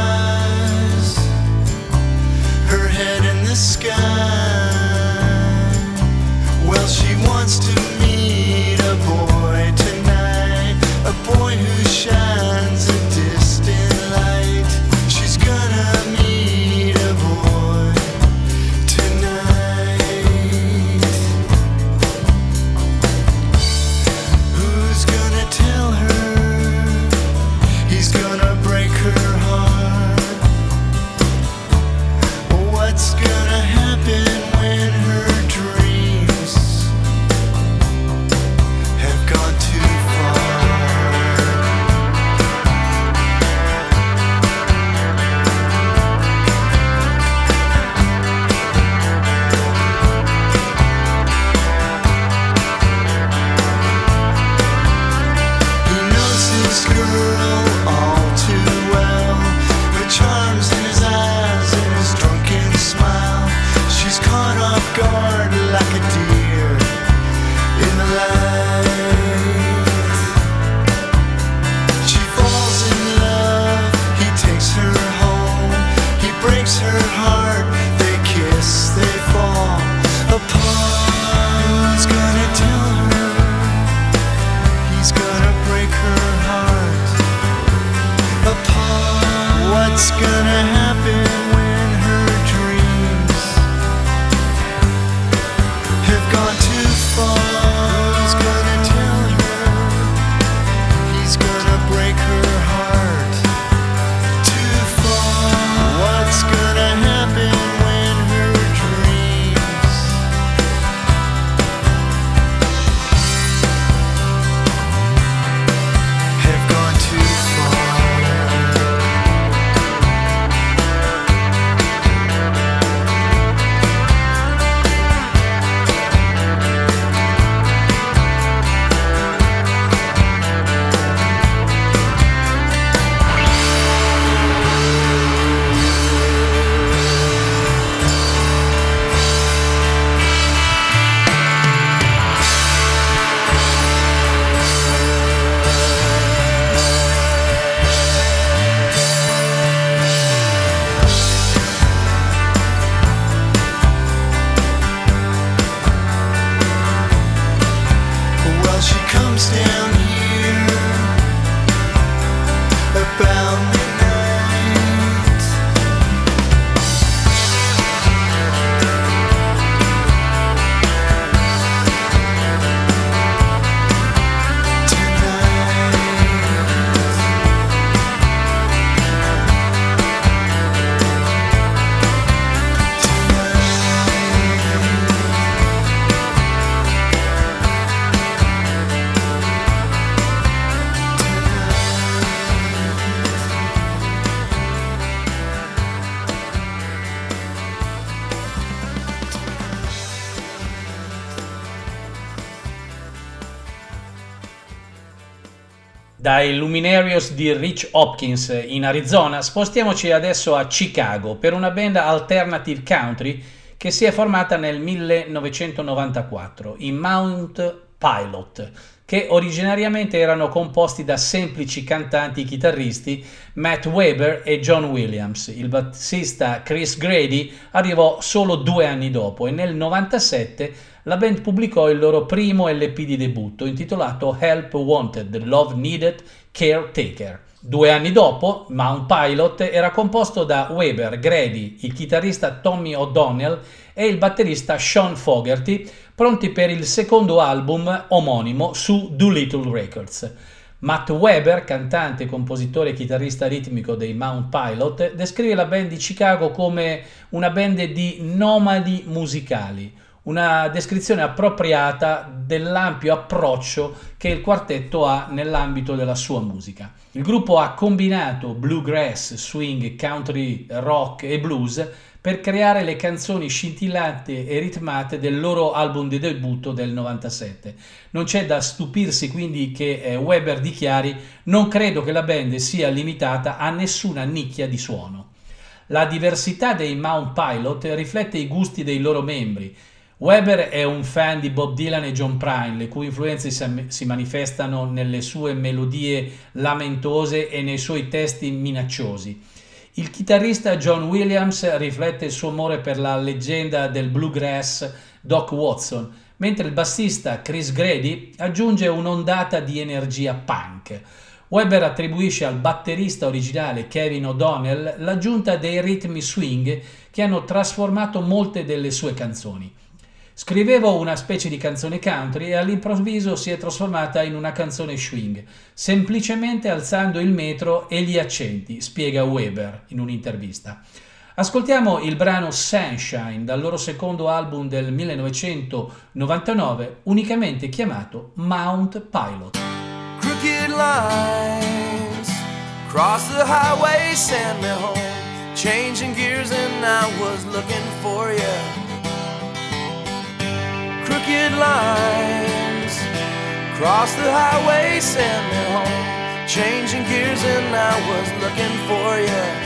Dai Luminarios di Rich Hopkins in Arizona. Spostiamoci adesso a Chicago per una band alternative country che si è formata nel 1994, i Mount Pilot, che originariamente erano composti da semplici cantanti chitarristi Matt Weber e John Williams. Il bassista Chris Grady arrivò solo due anni dopo e nel 97 la band pubblicò il loro primo LP di debutto intitolato Help Wanted, Love Needed, Caretaker. Due anni dopo, Mount Pilot era composto da Weber, Grady, il chitarrista Tommy O'Donnell e il batterista Sean Fogerty, pronti per il secondo album omonimo su Doolittle Records. Matt Weber, cantante, compositore e chitarrista ritmico dei Mount Pilot, descrive la band di Chicago come una band di nomadi musicali, una descrizione appropriata dell'ampio approccio che il quartetto ha nell'ambito della sua musica. Il gruppo ha combinato bluegrass, swing, country, rock e blues per creare le canzoni scintillanti e ritmate del loro album di debutto del 97. Non c'è da stupirsi quindi che eh, Weber dichiari non credo che la band sia limitata a nessuna nicchia di suono. La diversità dei Mount Pilot riflette i gusti dei loro membri. Weber è un fan di Bob Dylan e John Prine, le cui influenze si manifestano nelle sue melodie lamentose e nei suoi testi minacciosi. Il chitarrista John Williams riflette il suo amore per la leggenda del bluegrass Doc Watson, mentre il bassista Chris Grady aggiunge un'ondata di energia punk. Weber attribuisce al batterista originale Kevin O'Donnell l'aggiunta dei ritmi swing che hanno trasformato molte delle sue canzoni. Scrivevo una specie di canzone country e all'improvviso si è trasformata in una canzone swing, semplicemente alzando il metro e gli accenti, spiega Weber in un'intervista. Ascoltiamo il brano Sunshine dal loro secondo album del 1999, unicamente chiamato Mount Pilot. crooked lines cross the highway send me home changing gears and i was looking for you crooked lines. Cross the highway send me home. Changing gears and i was looking for you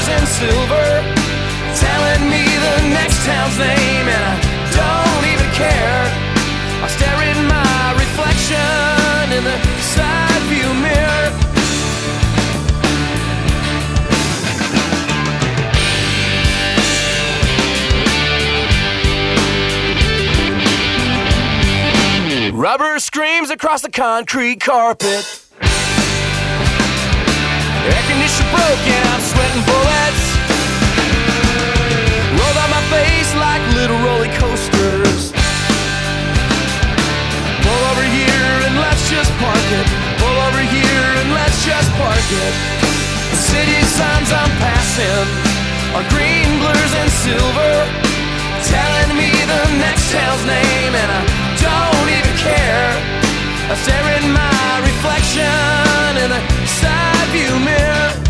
blues, and silver telling me the next town's name, and I don't even care. I stare in my reflection in the side view mirror. Rubber screams across the concrete carpet. Air conditioner broken, sweating bullets rolled on my face like little roller coasters. Pull over here and let's just park it. Pull over here and let's just park it. City signs I'm passing are green, blues, and silver, telling me the next town's name, and I don't even care. I stare in my reflection in the side view mirror.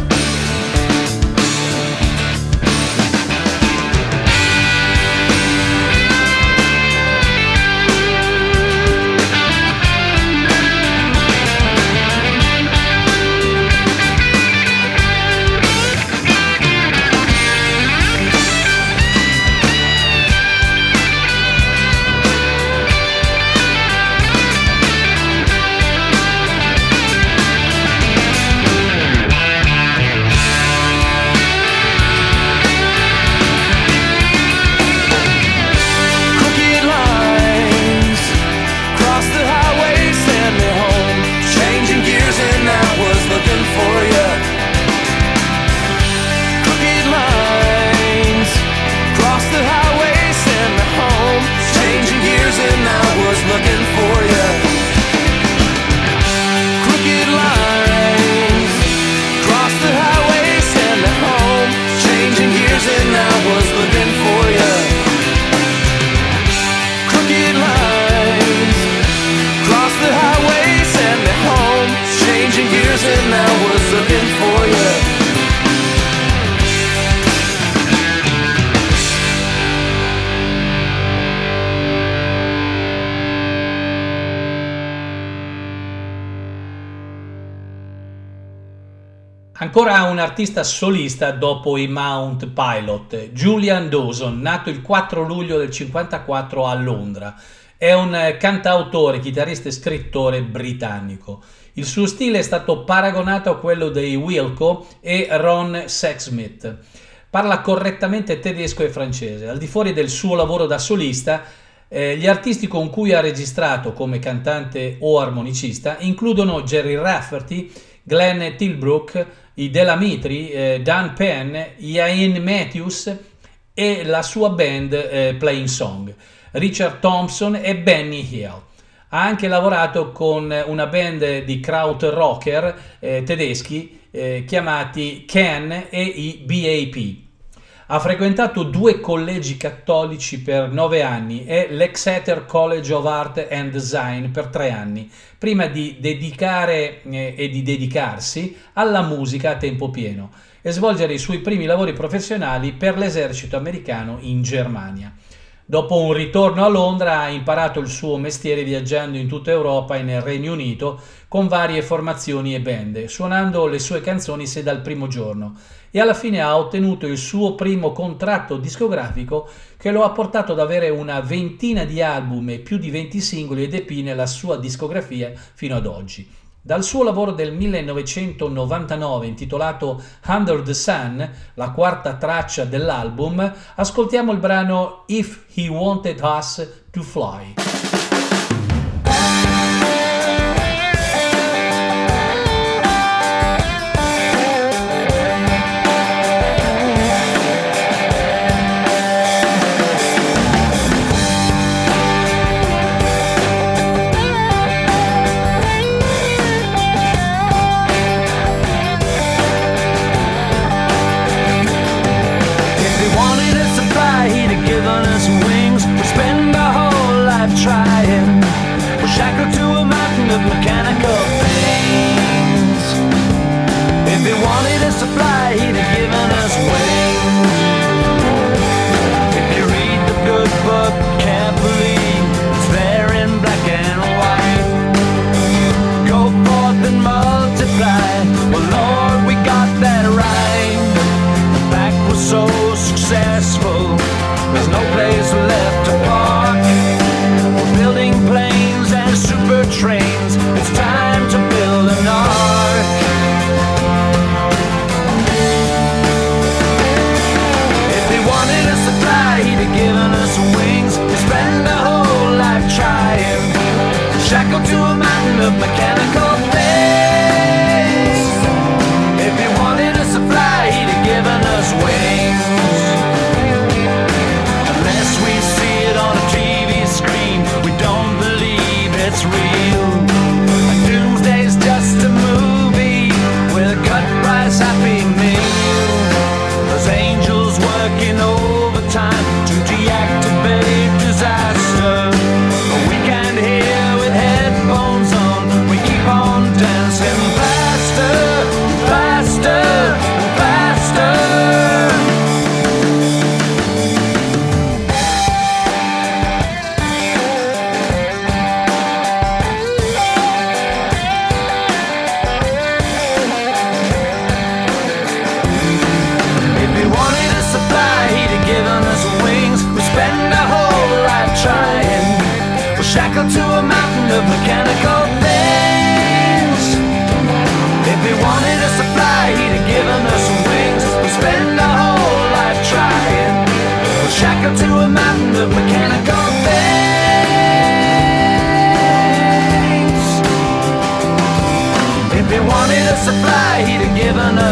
Ancora un artista solista dopo i Mount Pilot, Julian Dawson, nato il 4 luglio del 54 a Londra. È un cantautore, chitarrista e scrittore britannico. Il suo stile è stato paragonato a quello dei Wilco e Ron Sexsmith. Parla correttamente tedesco e francese. Al di fuori del suo lavoro da solista, eh, gli artisti con cui ha registrato come cantante o armonicista includono Jerry Rafferty, Glenn Tilbrook, i Delamitri, eh, Dan Penn, Ian Matthews e la sua band eh, Playing Song, Richard Thompson e Benny Hill. Ha anche lavorato con una band di krautrocker eh, tedeschi eh, chiamati Ken e i BAP. Ha frequentato due collegi cattolici per nove anni e l'Exeter College of Art and Design per tre anni, prima di dedicare eh, e di dedicarsi alla musica a tempo pieno e svolgere i suoi primi lavori professionali per l'esercito americano in Germania. Dopo un ritorno a Londra ha imparato il suo mestiere viaggiando in tutta Europa e nel Regno Unito con varie formazioni e band, suonando le sue canzoni se dal primo giorno e alla fine ha ottenuto il suo primo contratto discografico che lo ha portato ad avere una ventina di album e più di 20 singoli ed EP nella sua discografia fino ad oggi. Dal suo lavoro del 1999 intitolato Under the Sun, la quarta traccia dell'album, ascoltiamo il brano If He Wanted Us to Fly. Shackled to a mountain of mechanical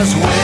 us to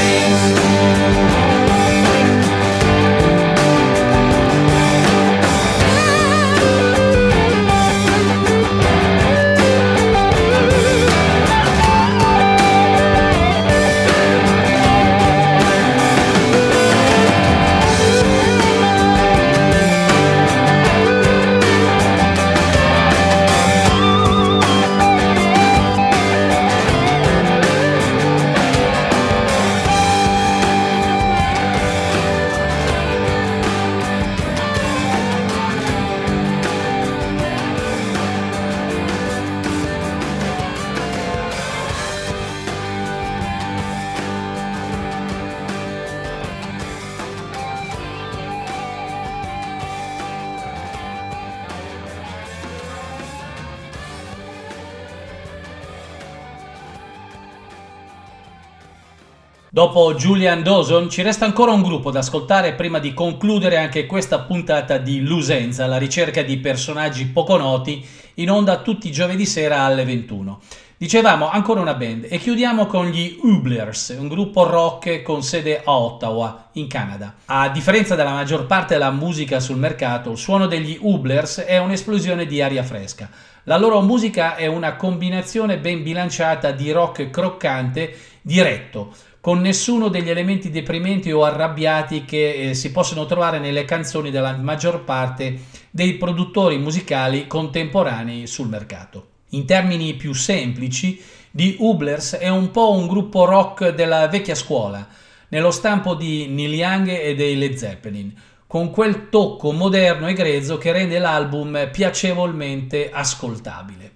Dopo Julian Dawson ci resta ancora un gruppo da ascoltare prima di concludere anche questa puntata di Lusenza, alla ricerca di personaggi poco noti, in onda tutti i giovedì sera alle 21. Dicevamo ancora una band e chiudiamo con gli Hublers, un gruppo rock con sede a Ottawa, in Canada. A differenza della maggior parte della musica sul mercato, il suono degli Hublers è un'esplosione di aria fresca. La loro musica è una combinazione ben bilanciata di rock croccante diretto, con nessuno degli elementi deprimenti o arrabbiati che eh, si possono trovare nelle canzoni della maggior parte dei produttori musicali contemporanei sul mercato. In termini più semplici, The Hublers è un po' un gruppo rock della vecchia scuola, nello stampo di Neil Young e dei Led Zeppelin, con quel tocco moderno e grezzo che rende l'album piacevolmente ascoltabile.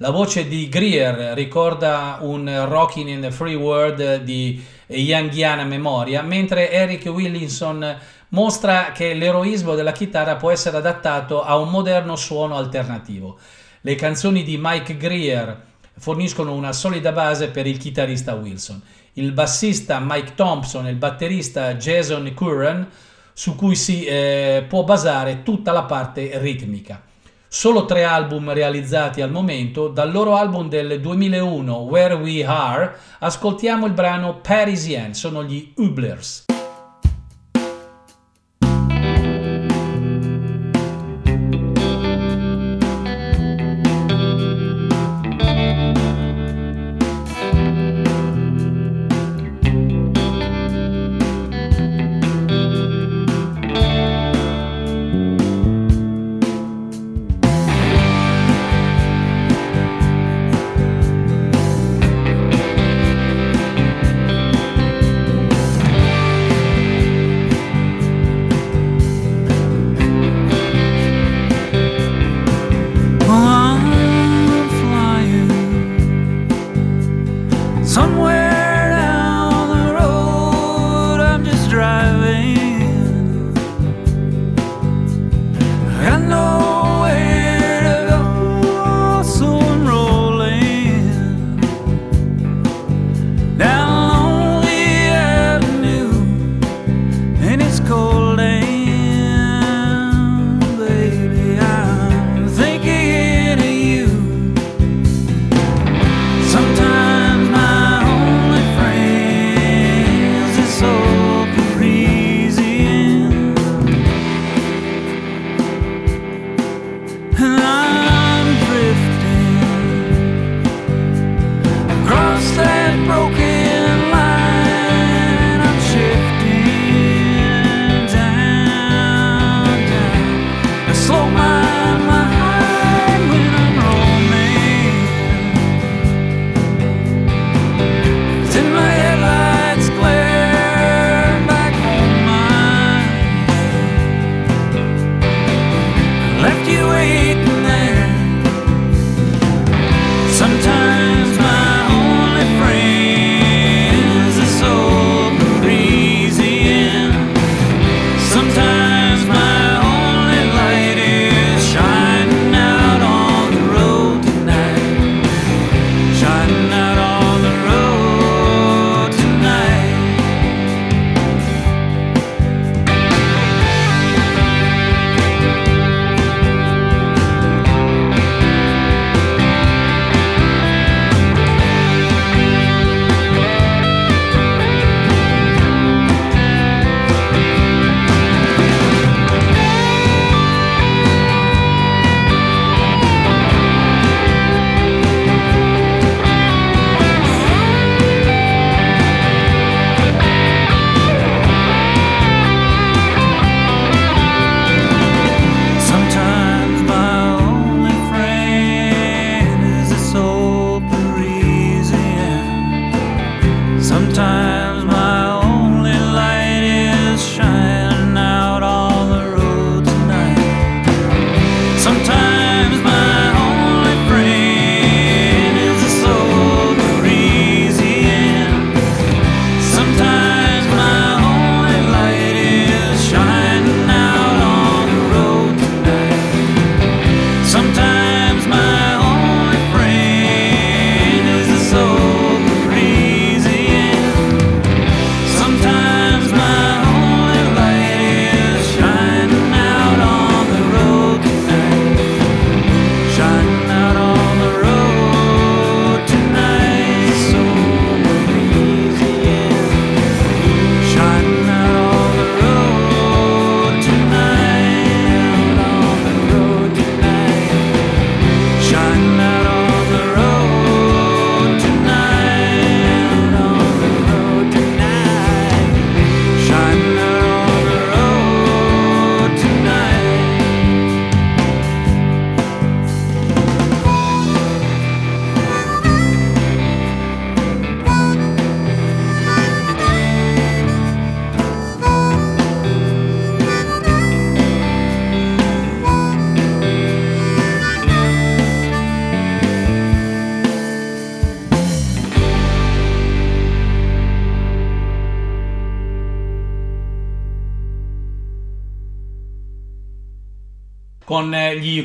La voce di Greer ricorda un Rockin' in the Free World di Youngiana memoria, mentre Eric Williamson mostra che l'eroismo della chitarra può essere adattato a un moderno suono alternativo. Le canzoni di Mike Greer forniscono una solida base per il chitarrista Wilson. Il bassista Mike Thompson e il batterista Jason Curran su cui si eh, può basare tutta la parte ritmica. Solo tre album realizzati al momento, dal loro album del 2001 Where We Are, ascoltiamo il brano Parisienne, sono gli Hublers.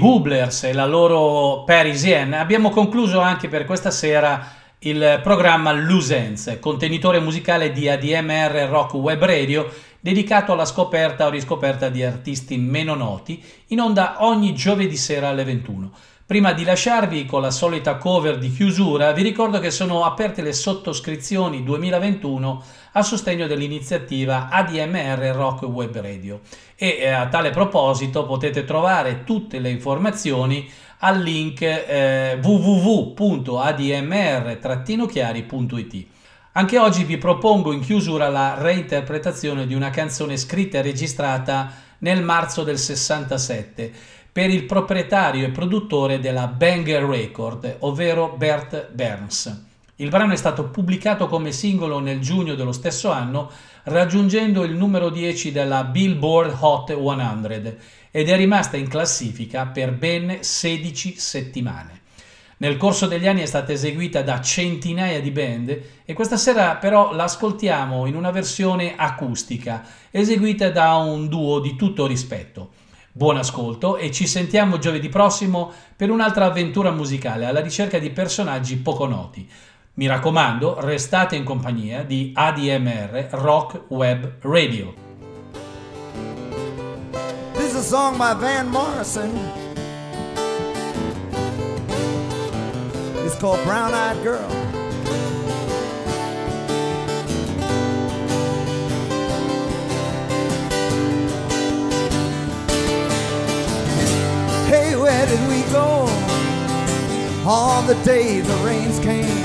Gli Hublers e la loro Parisienne abbiamo concluso anche per questa sera il programma Lusenze, contenitore musicale di ADMR Rock Web Radio dedicato alla scoperta o riscoperta di artisti meno noti, in onda ogni giovedì sera alle 21. Prima di lasciarvi con la solita cover di chiusura, vi ricordo che sono aperte le sottoscrizioni 2021 a sostegno dell'iniziativa ADMR Rock Web Radio e eh, a tale proposito potete trovare tutte le informazioni al link eh, www.admr-chiari.it. Anche oggi vi propongo in chiusura la reinterpretazione di una canzone scritta e registrata nel marzo del 67 per il proprietario e produttore della Banger Record, ovvero Bert Burns. Il brano è stato pubblicato come singolo nel giugno dello stesso anno, raggiungendo il numero 10 della Billboard Hot 100 ed è rimasta in classifica per ben 16 settimane. Nel corso degli anni è stata eseguita da centinaia di band e questa sera però l'ascoltiamo in una versione acustica, eseguita da un duo di tutto rispetto. Buon ascolto e ci sentiamo giovedì prossimo per un'altra avventura musicale alla ricerca di personaggi poco noti. Mi raccomando, restate in compagnia di ADMR Rock Web Radio. This is a song by Van Morrison. It's called Brown Eyed Girl. Where did we go? All the days the rains came.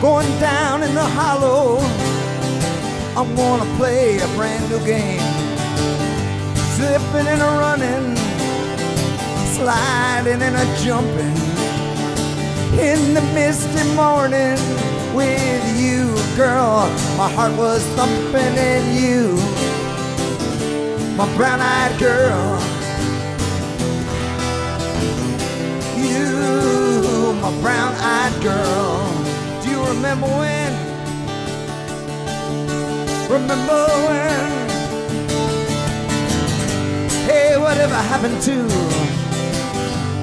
Going down in the hollow. I'm gonna play a brand new game slipping and a running, sliding and a jumping in the misty morning with you, girl. My heart was thumping in you, my brown eyed girl. My brown eyed girl. Do you remember when? Remember when? Hey, whatever happened to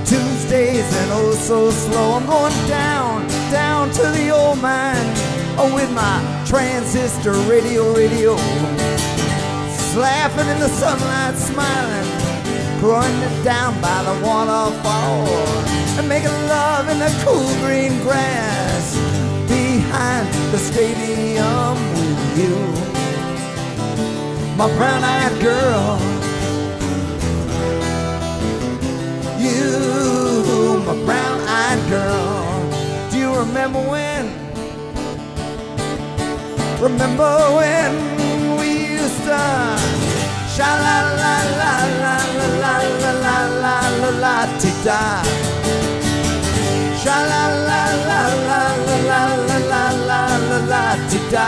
Tuesdays and oh so slow? I'm going down, down to the old mine oh, with my transistor radio, radio. Laughing in the sunlight, smiling, growing down by the waterfall, and making love in the cool green grass behind the stadium with you, my brown-eyed girl. You, my brown-eyed girl. Do you remember when? Remember when we used to sha la la la la la la la la la la la. Sha la la la la la la la la la la ti da.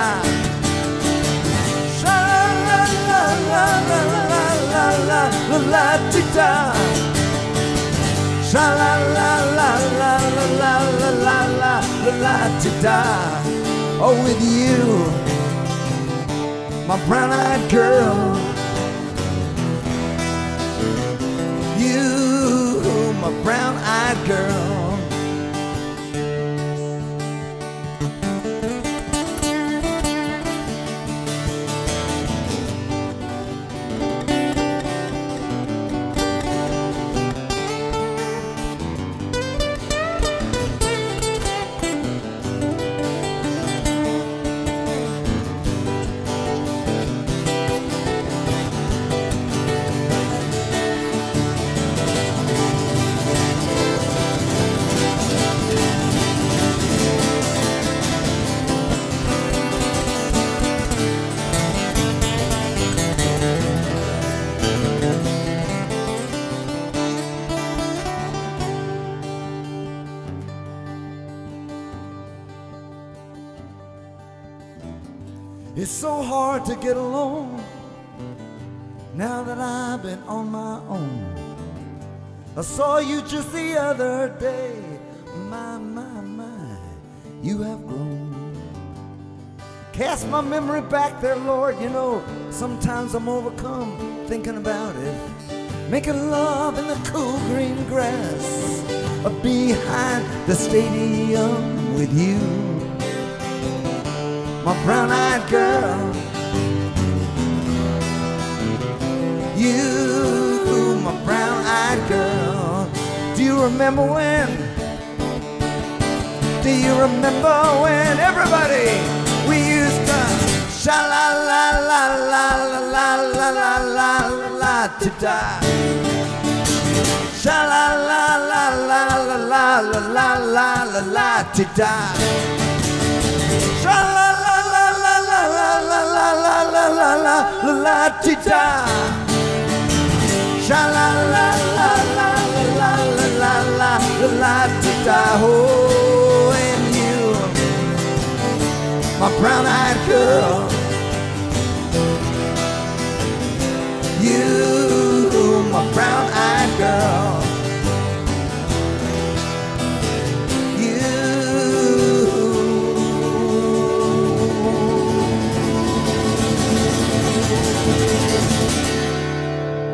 Sha la la la la la la la la la ti da. Sha la la la la la la la la la la la ti da. Oh, with you, my brown-eyed girl. You, my brown-eyed girl. Saw you just the other day. My, my, my, you have grown. Cast my memory back there, Lord. You know, sometimes I'm overcome thinking about it. making love in the cool green grass behind the stadium with you, my brown eyed girl. You, you remember when? Do you remember when everybody we used to sha la la la la la la la la la to die? Sha la la la la la la la la la la la to die. Sha la la la la la la la la la la la la la la to die. Sha la la la la the life to die. Oh, and you, my brown eyed girl. You, my brown eyed girl. You,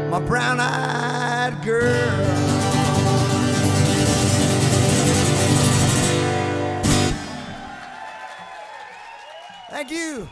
my brown eyed girl. Thank you.